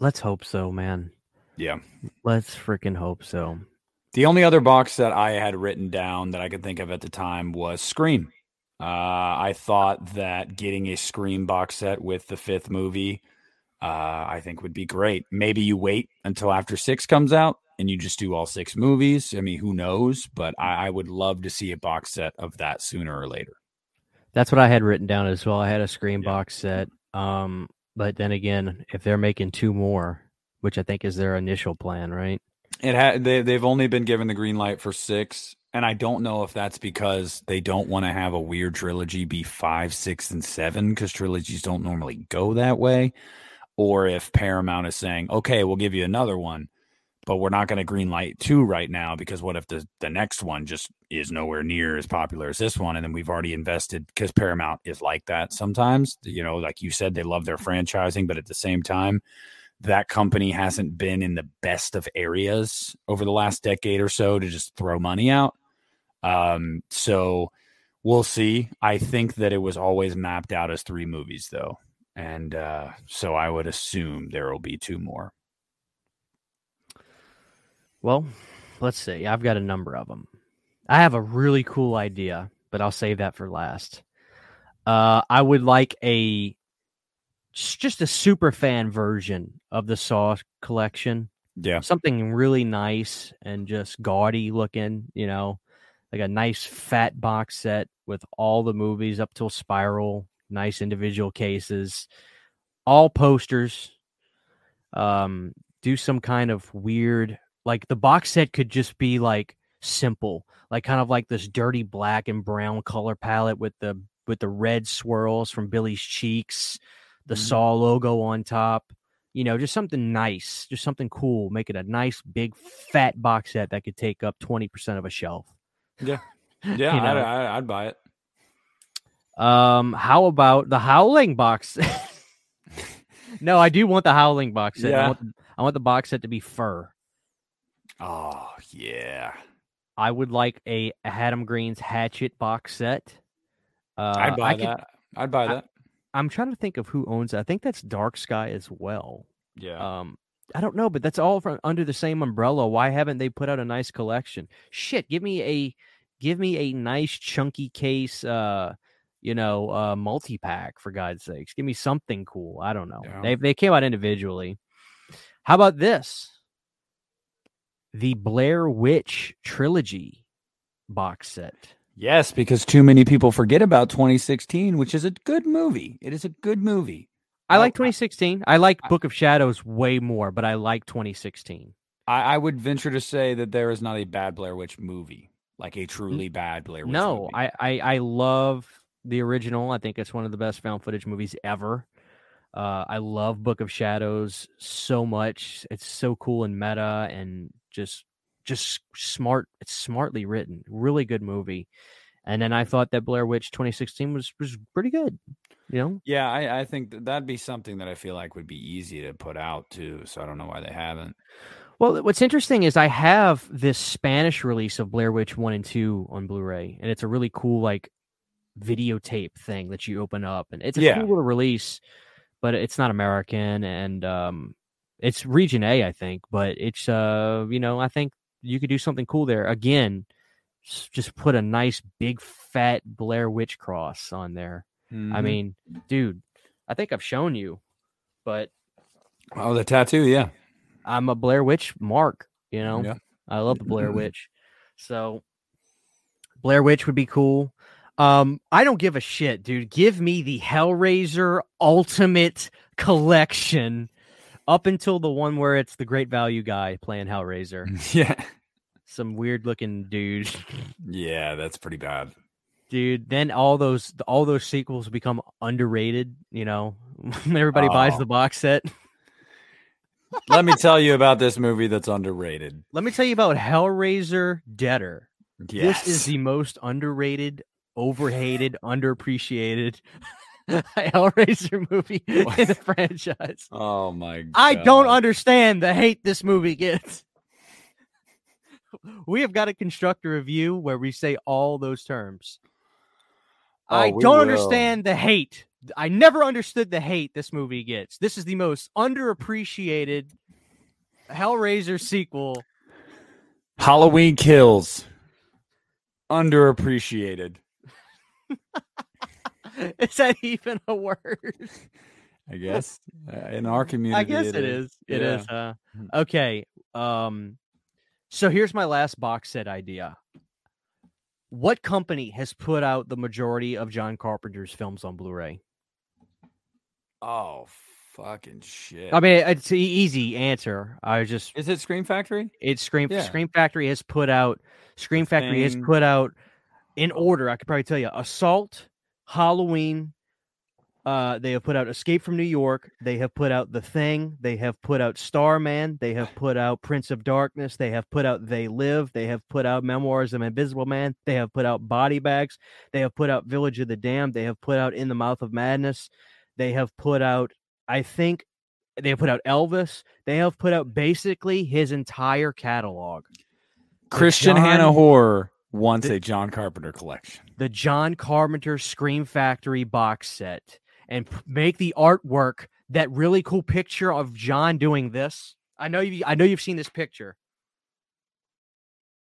Let's hope so, man. Yeah. Let's freaking hope so. The only other box that I had written down that I could think of at the time was Scream. Uh, I thought that getting a Scream box set with the fifth movie, uh, I think would be great. Maybe you wait until after six comes out and you just do all six movies. I mean, who knows? But I, I would love to see a box set of that sooner or later. That's what I had written down as well. I had a Scream Yeah. box set. Um, but then again, if they're making two more, which I think is their initial plan, right? It had they they've only been given the green light for six, and I don't know if that's because they don't want to have a weird trilogy be five, six, and seven because trilogies don't normally go that way, or if Paramount is saying, okay, we'll give you another one, but we're not going to green light two right now because what if the the next one just is nowhere near as popular as this one, and then we've already invested because Paramount is like that sometimes. You know, like you said, they love their franchising, but at the same time that company hasn't been in the best of areas over the last decade or so to just throw money out. Um, so we'll see. I think that it was always mapped out as three movies, though. And uh, so I would assume there will be two more. Well, let's see. I've got a number of them. I have a really cool idea, but I'll save that for last. Uh, I would like a just a super fan version of the Saw collection. Yeah. Something really nice and just gaudy looking, you know, like a nice fat box set with all the movies up till Spiral, nice individual cases, all posters. Um, do some kind of weird like the box set could just be like simple like kind of like this dirty black and brown color palette with the with the red swirls from billy's cheeks the Mhm. saw logo on top you know just something nice just something cool make it a nice big fat box set that could take up 20% of a shelf Yeah. You Yeah. I'd, know. I- I'd buy it. um how about the howling box no i do want the howling box set I, Yeah. want the, I want the box set to be fur Oh, yeah. I would like a Adam Green's Hatchet box set. Uh, I'd buy I could- that. I'd buy I- that. I'm trying to think of who owns it. I think that's Dark Sky as well. Yeah. Um, I don't know, but that's all from under the same umbrella. Why haven't they put out a nice collection? Shit, give me a give me a nice chunky case. Uh, you know, uh, multi pack for God's sakes. Give me something cool. I don't know. Yeah. They they came out individually. How about this? The Blair Witch trilogy box set. Yes, because too many people forget about 2016, which is a good movie. It is a good movie. I like 2016. I like Book of Shadows way more, but I like 2016. I, I would venture to say that there is not a bad Blair Witch movie, like a truly bad Blair Witch No, movie. I, I I love the original. I think it's one of the best found footage movies ever. Uh, I love Book of Shadows so much. It's so cool and meta and just just smart. It's smartly written. Really good movie. And then I thought that Blair Witch 2016 was was pretty good. You know, Yeah, I, I think that that'd be something that I feel like would be easy to put out too. So I don't know why they haven't. Well, what's interesting is I have this Spanish release of Blair Witch 1 and 2 on Blu-ray, and it's a really cool like videotape thing that you open up and it's a Yeah. cool little release, but it's not American and um it's region A, I think, but it's uh, you know, I think you could do something cool there. Again, just put a nice big fat Blair Witch cross on there. I Mhm. mean, dude, I think I've shown you, but oh, the tattoo, yeah, I'm a Blair Witch mark, you know. yeah, I love the Blair Witch. So Blair Witch would be cool. Um, I don't give a shit, dude. Give me the Hellraiser Ultimate Collection up until the one where it's the great value guy playing Hellraiser. Yeah. Some weird looking dude. Yeah, that's pretty bad. Dude, then all those all those sequels become underrated, you know. when Everybody buys Oh. the box set. Let me tell you about this movie that's underrated. Let me tell you about Hellraiser Deader. Yes. This is the most underrated, overhated, underappreciated Hellraiser movie in the franchise. Oh my god. I don't understand the hate this movie gets. We have got to construct a review where we say all those terms. Oh, I Oh, we don't will. understand the hate. I never understood the hate this movie gets. This is the most underappreciated Hellraiser sequel. Halloween Kills. Underappreciated. Is that even a word? I guess uh, in our community. I guess it is. It Yeah. is. Uh, Mhm. okay. Um. So here's my last box set idea. What company has put out the majority of John Carpenter's films on Blu-ray? Oh fucking shit! I mean, it's an easy answer. I was just is it Scream Factory? it's Scream Yeah. Scream Factory has put out Scream Factory has put out in order. I could probably tell you Assault, Halloween. Uh, they have put out Escape from New York. They have put out The Thing. They have put out Starman. They have put out Prince of Darkness. They have put out They Live. They have put out Memoirs of an Invisible Man. They have put out Body Bags. They have put out Village of the Damned. They have put out In the Mouth of Madness. They have put out, I think, they have put out Elvis. They have put out basically his entire catalog. Christian John- Hannah Horror wants the- a John Carpenter collection. The John Carpenter Scream Factory box set and p- make the artwork that really cool picture of John doing this. I know you I know you've seen this picture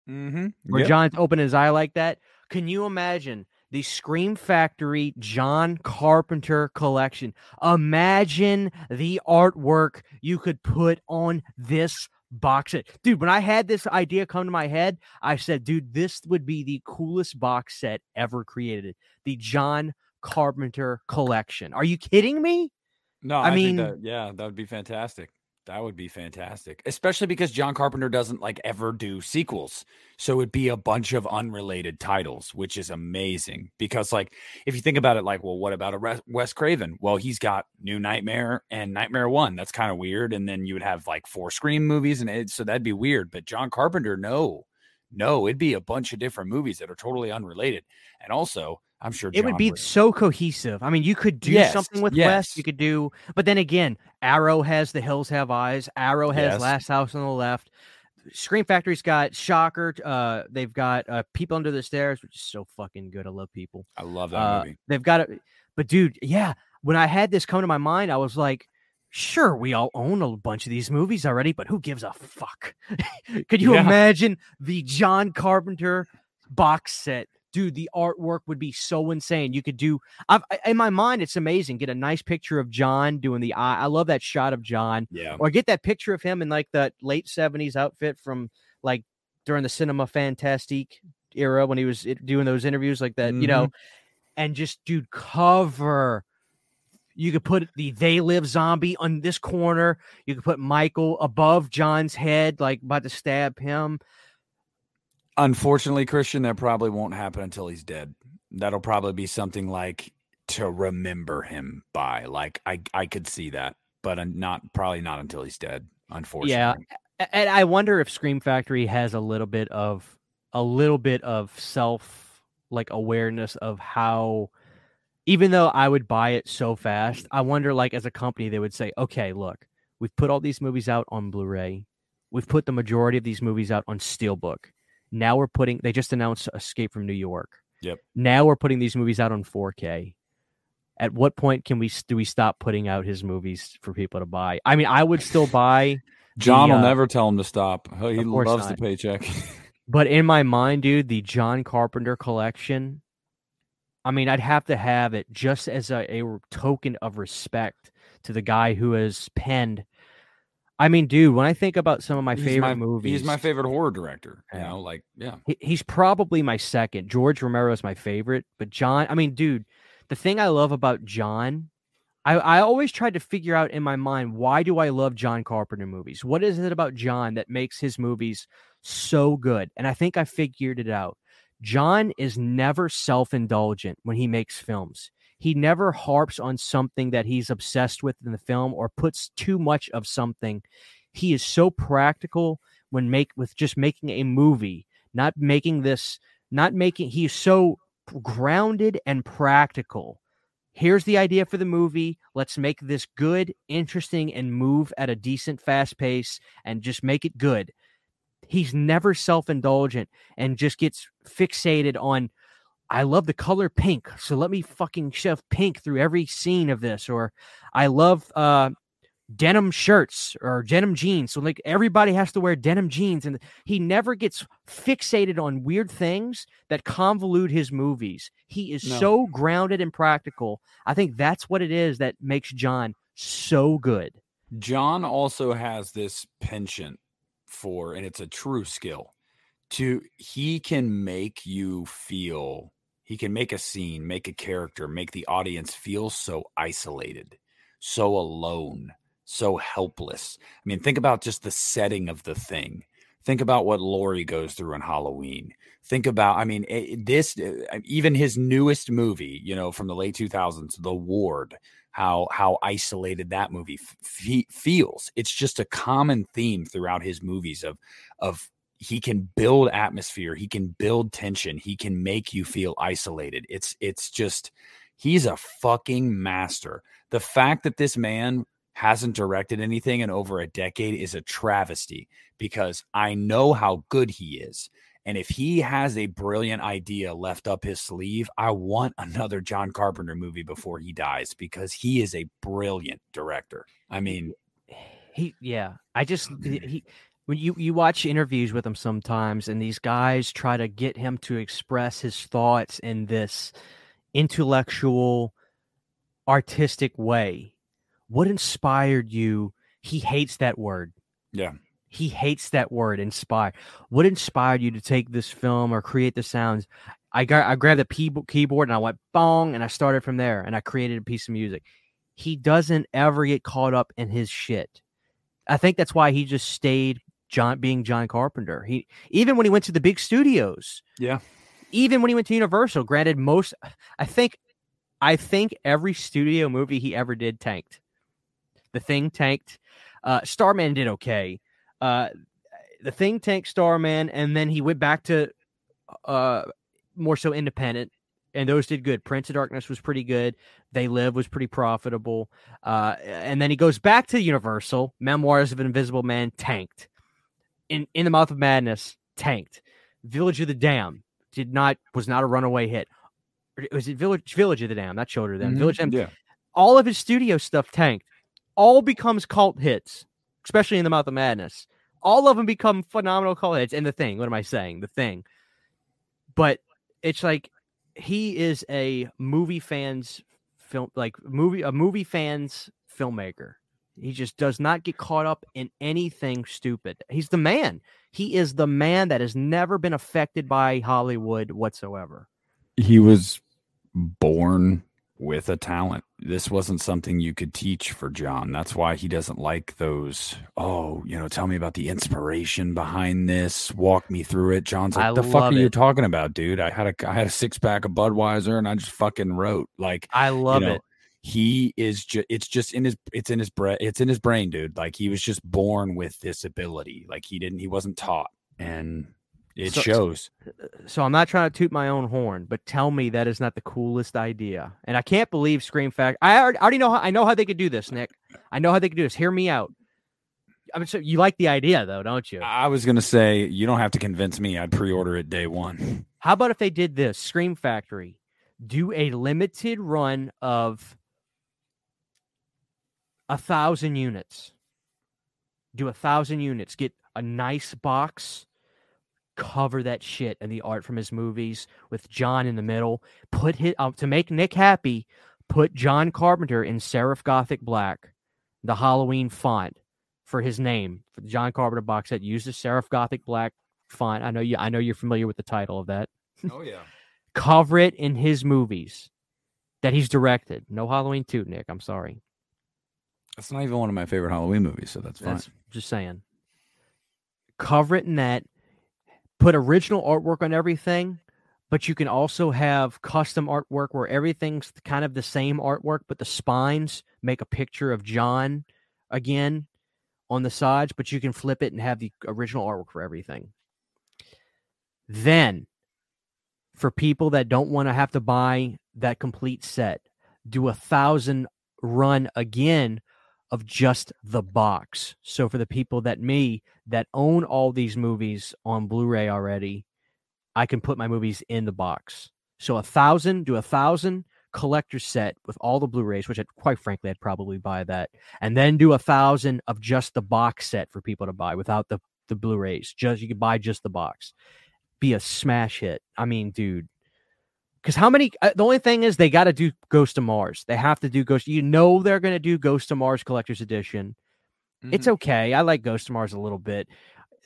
Mm-hmm. where John's opening his eye like that. Can you imagine the Scream Factory John Carpenter collection? Imagine the artwork you could put on this box set. Dude, when I had this idea come to my head, I said, dude, this would be the coolest box set ever created. The John Carpenter collection. Are you kidding me? No, I I, mean- that, yeah, that would be fantastic. That would be fantastic, especially because John Carpenter doesn't like ever do sequels, so it'd be a bunch of unrelated titles, which is amazing. Because like, if you think about it, like, well, what about a Wes Craven? Well, he's got New Nightmare and Nightmare One. That's kind of weird. And then you would have like four Scream movies, and it, so that'd be weird. But John Carpenter, no, no, it'd be a bunch of different movies that are totally unrelated. And also, I'm sure It would be so cohesive. I mean, you could do Yes, something with yes. You could do, but then again, Arrow has The Hills Have Eyes. Arrow has Yes. Last House on the Left. Scream Factory's got Shocker. Uh, they've got uh, People Under the Stairs, which is so fucking good. I love People. I love that Uh, movie. they've got it, but dude, yeah. When I had this come to my mind, I was like, sure, we all own a bunch of these movies already, but who gives a fuck? Could you Yeah. imagine the John Carpenter box set? Dude, the artwork would be so insane. You could do, I've, in my mind, it's amazing. Get a nice picture of John doing the eye. I love that shot of John, Yeah. or get that picture of him in like that late 70s outfit from like during the Cinema Fantastique era when he was eh, doing those interviews like that, you know, mm-hmm. and just dude cover. You could put the they live zombie on this corner. You could put Michael above John's head, like about to stab him. Unfortunately, Christian, that probably won't happen until he's dead. That'll probably be something like to remember him by. Like I, I could see that, but uh, not probably not until he's dead. Unfortunately, yeah. And I wonder if Scream Factory has a little bit of a little bit of self like awareness of how even though I would buy it so fast, I wonder like as a company they would say, "Okay, look, we've put all these movies out on Blu-ray. We've put the majority of these movies out on Steelbook. Now we're putting they just announced Escape from New York. Yep. Now we're putting these movies out on 4K. At what point can we do we stop putting out his movies for people to buy? I mean, I would still buy John the, will uh, never tell him to stop. He loves not. the paycheck. But in my mind, dude, the John Carpenter collection, I mean, I'd have to have it just as a, a token of respect to the guy who has penned. I mean, dude, when I think about some of my He's favorite my- movies, He's my favorite horror director. You Yeah. know, like yeah. he- he's probably my second. George Romero is my favorite, but John, I mean, dude, the thing I love about John, I, I always tried to figure out in my mind why do I love John Carpenter movies? What is it about John that makes his movies so good? And I think I figured it out. John is never self indulgent when he makes films. He never harps on something that he's obsessed with in the film or puts too much of something. He is so practical when make with just making a movie, not making this, not making. He's so grounded and practical. Here's the idea for the movie. Let's make this good, interesting, and move at a decent, fast pace and just make it good. He's never self indulgent and just gets fixated on, I love the color pink. So let me fucking shove pink through every scene of this. Or I love uh, denim shirts or denim jeans. So like everybody has to wear denim jeans. And he never gets fixated on weird things that convolute his movies. He is No. so grounded and practical. I think that's what it is that makes John so good. John also has this penchant for, and it's a true skill, to he can make you feel, he can make a scene, make a character, make the audience feel so isolated, so alone, so helpless. I mean, think about just the setting of the thing. Think about what Laurie goes through on Halloween. Think about, I mean, eh, this, eh, even his newest movie, you know, from the late 2000s, The Ward, how how isolated that movie f- feels. It's just a common theme throughout his movies of of he can build atmosphere, he can build tension, he can make you feel isolated. It's it's just he's a fucking master. The fact that this man hasn't directed anything in over a decade is a travesty because I know how good he is. And if he has a brilliant idea left up his sleeve, I want another John Carpenter movie before he dies because he is a brilliant director. I mean, he yeah i just he when you you watch interviews with him sometimes and these guys try to get him to express his thoughts in this intellectual artistic way. What inspired you? He hates that word. Yeah. he hates that word inspire. What inspired you to take this film or create the sounds? I got i grabbed the p- keyboard and i went bong and i started from there and i created a piece of music. He doesn't ever get caught up in his shit. I think that's why he just stayed John being John Carpenter. He even when he went to the big studios, Yeah. even when he went to Universal, granted most I think I think every studio movie he ever did tanked. The Thing tanked. Uh Starman did okay. Uh The Thing tanked Starman and then he went back to uh more so independent and those did good. Prince of Darkness was pretty good. They Live was pretty profitable. Uh, and then he goes back to Universal. Memoirs of an Invisible Man tanked. In In the Mouth of Madness tanked. Village of the Damned did not was not a runaway hit. Or Was it Village Village of the Damned? Not Children of the Damned. Mhm. Village Damned. Yeah. All of his studio stuff tanked. All becomes cult hits, especially in the Mouth of Madness. All of them become phenomenal cult hits. And the thing, what am I saying? The thing. But it's like he is a movie fans film like movie a movie fans filmmaker. He just does not get caught up in anything stupid. He's the man. He is the man that has never been affected by Hollywood whatsoever. He was born with a talent. This wasn't something you could teach for John. That's why he doesn't like those. Oh, you know, tell me about the inspiration behind this. Walk me through it. John's like, I the fuck are you talking about, dude? I had a I had a six pack of Budweiser and I just fucking wrote. Like I love know, it. He is just it's just in his it's in his brain it's in his brain dude like he was just born with this ability like he didn't he wasn't taught and it So- shows So I'm not trying to toot my own horn, but tell me that is not the coolest idea. And I can't believe Scream Fact. I already, I already know how I know how they could do this, Nick. I know how they could do this. Hear me out. I mean, so you like the idea though, don't you? i was gonna say you don't have to convince me i'd pre-order it day one How about if they did this? Scream Factory, do a limited run of a thousand units. Do a thousand units. Get a nice box. Cover that shit and the art from his movies with John in the middle. Put his uh, to make Nick happy. Put John Carpenter in serif gothic black, the Halloween font. for his name for the John Carpenter box set. Use the Serif Gothic Black font. I know you. I know you're familiar with the title of that. Oh yeah. Cover it in his movies that he's directed. No Halloween two, Nick. I'm sorry. That's not even one of my favorite Halloween movies, so that's fine. That's just saying. Cover it in that. Put original artwork on everything, but you can also have custom artwork where everything's kind of the same artwork, but the spines make a picture of John again on the sides, but you can flip it and have the original artwork for everything. Then, for people that don't want to have to buy that complete set, do a thousand run again of just the box. So for the people that me that own all these movies on Blu-ray already, I can put my movies in the box. So a thousand, do a thousand collector set with all the Blu-rays, which I'd, quite frankly I'd probably buy that, and then do a thousand of just the box set for people to buy without the the Blu-rays. Just you could buy just the box. Be a smash hit. I mean, dude. Because how many? Uh, the only thing is they got to do Ghost of Mars. They have to do Ghost. You know they're going to do Ghost of Mars Collector's Edition. Mm-hmm. It's okay. I like Ghost of Mars a little bit,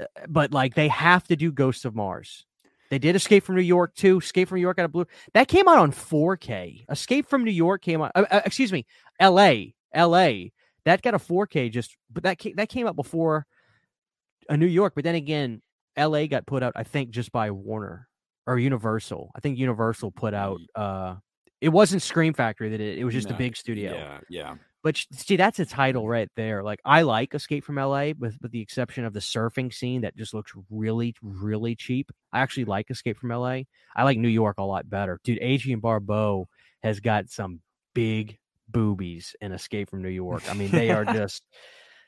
uh, but like they have to do Ghost of Mars. They did Escape from New York too. Escape from New York out of blue. That came out on 4K. Escape from New York came out. Uh, uh, excuse me, L.A. L.A. That got a 4K just, but that came, that came out before a New York. But then again, L.A. got put out, I think, just by Warner or Universal. I think Universal put out. uh It wasn't Scream Factory that it. It was just no, a big studio. Yeah, yeah. But see, that's a title right there. Like I like Escape from LA, with with the exception of the surfing scene that just looks really, really cheap. I actually like Escape from LA. I like New York a lot better, dude. Adrienne Barbeau has got some big boobies in Escape from New York. I mean, they are just.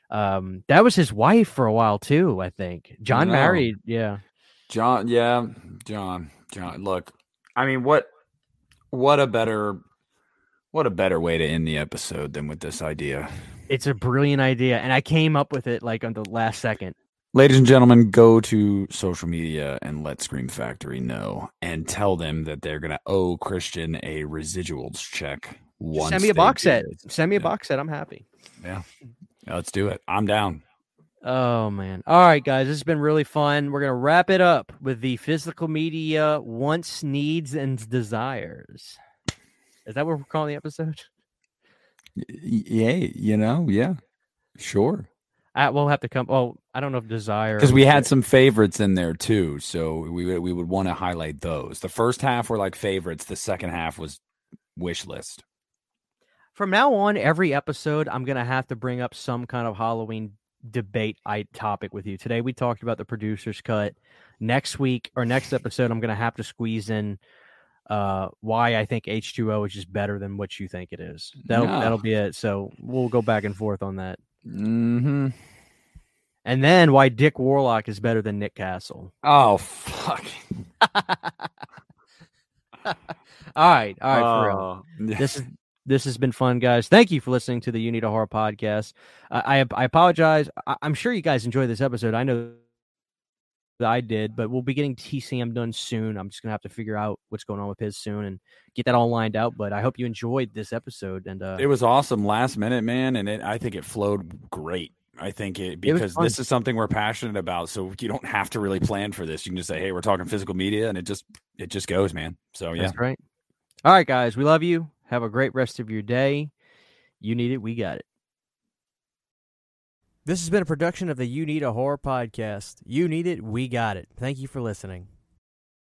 Um, that was his wife for a while too. I think John married. Yeah, John. Yeah, John. John. Look, I mean, what what a better what a better way to end the episode than with this idea. It's a brilliant idea, and I came up with it like on the last second. Ladies and gentlemen, go to social media and let Scream Factory know and tell them that they're going to owe Christian a residuals check. Once Send me a box set. Send me a yeah. box set. I'm happy. Yeah. Let's do it. I'm down. Oh man. All right, guys. This has been really fun. We're gonna wrap it up with the physical media wants, needs, and desires. Is that what we're calling the episode? Yeah, you know, yeah, sure. I, we'll have to come. Oh, I don't know if desire because we had some favorites in there too, so we we would want to highlight those. The first half were like favorites. The second half was wish list. From now on, every episode, I'm gonna have to bring up some kind of Halloween debate I topic with you. Today we talked about the producer's cut. Next week or next episode, I'm gonna have to squeeze in uh, why I think H2O is just better than what you think it is. That'll no. that'll be it. So we'll go back and forth on that. Mm-hmm. And then why Dick Warlock is better than Nick Castle. Oh fuck. all right, all right, for real. Oh, this is this has been fun, guys. Thank you for listening to the You Need a Horror podcast. Uh, I I apologize. I, I'm sure you guys enjoyed this episode. I know that I did, but we'll be getting TCM done soon. I'm just gonna have to figure out what's going on with his soon and get that all lined out. But I hope you enjoyed this episode. And uh, it was awesome last minute, man, and it, I think it flowed great. I think it because it this is something we're passionate about. So you don't have to really plan for this. You can just say, "Hey, we're talking physical media," and it just it just goes, man. So yeah, that's right. All right, guys, we love you. Have a great rest of your day. You need it, we got it. This has been a production of the You Need a Horror podcast. You need it, we got it. Thank you for listening.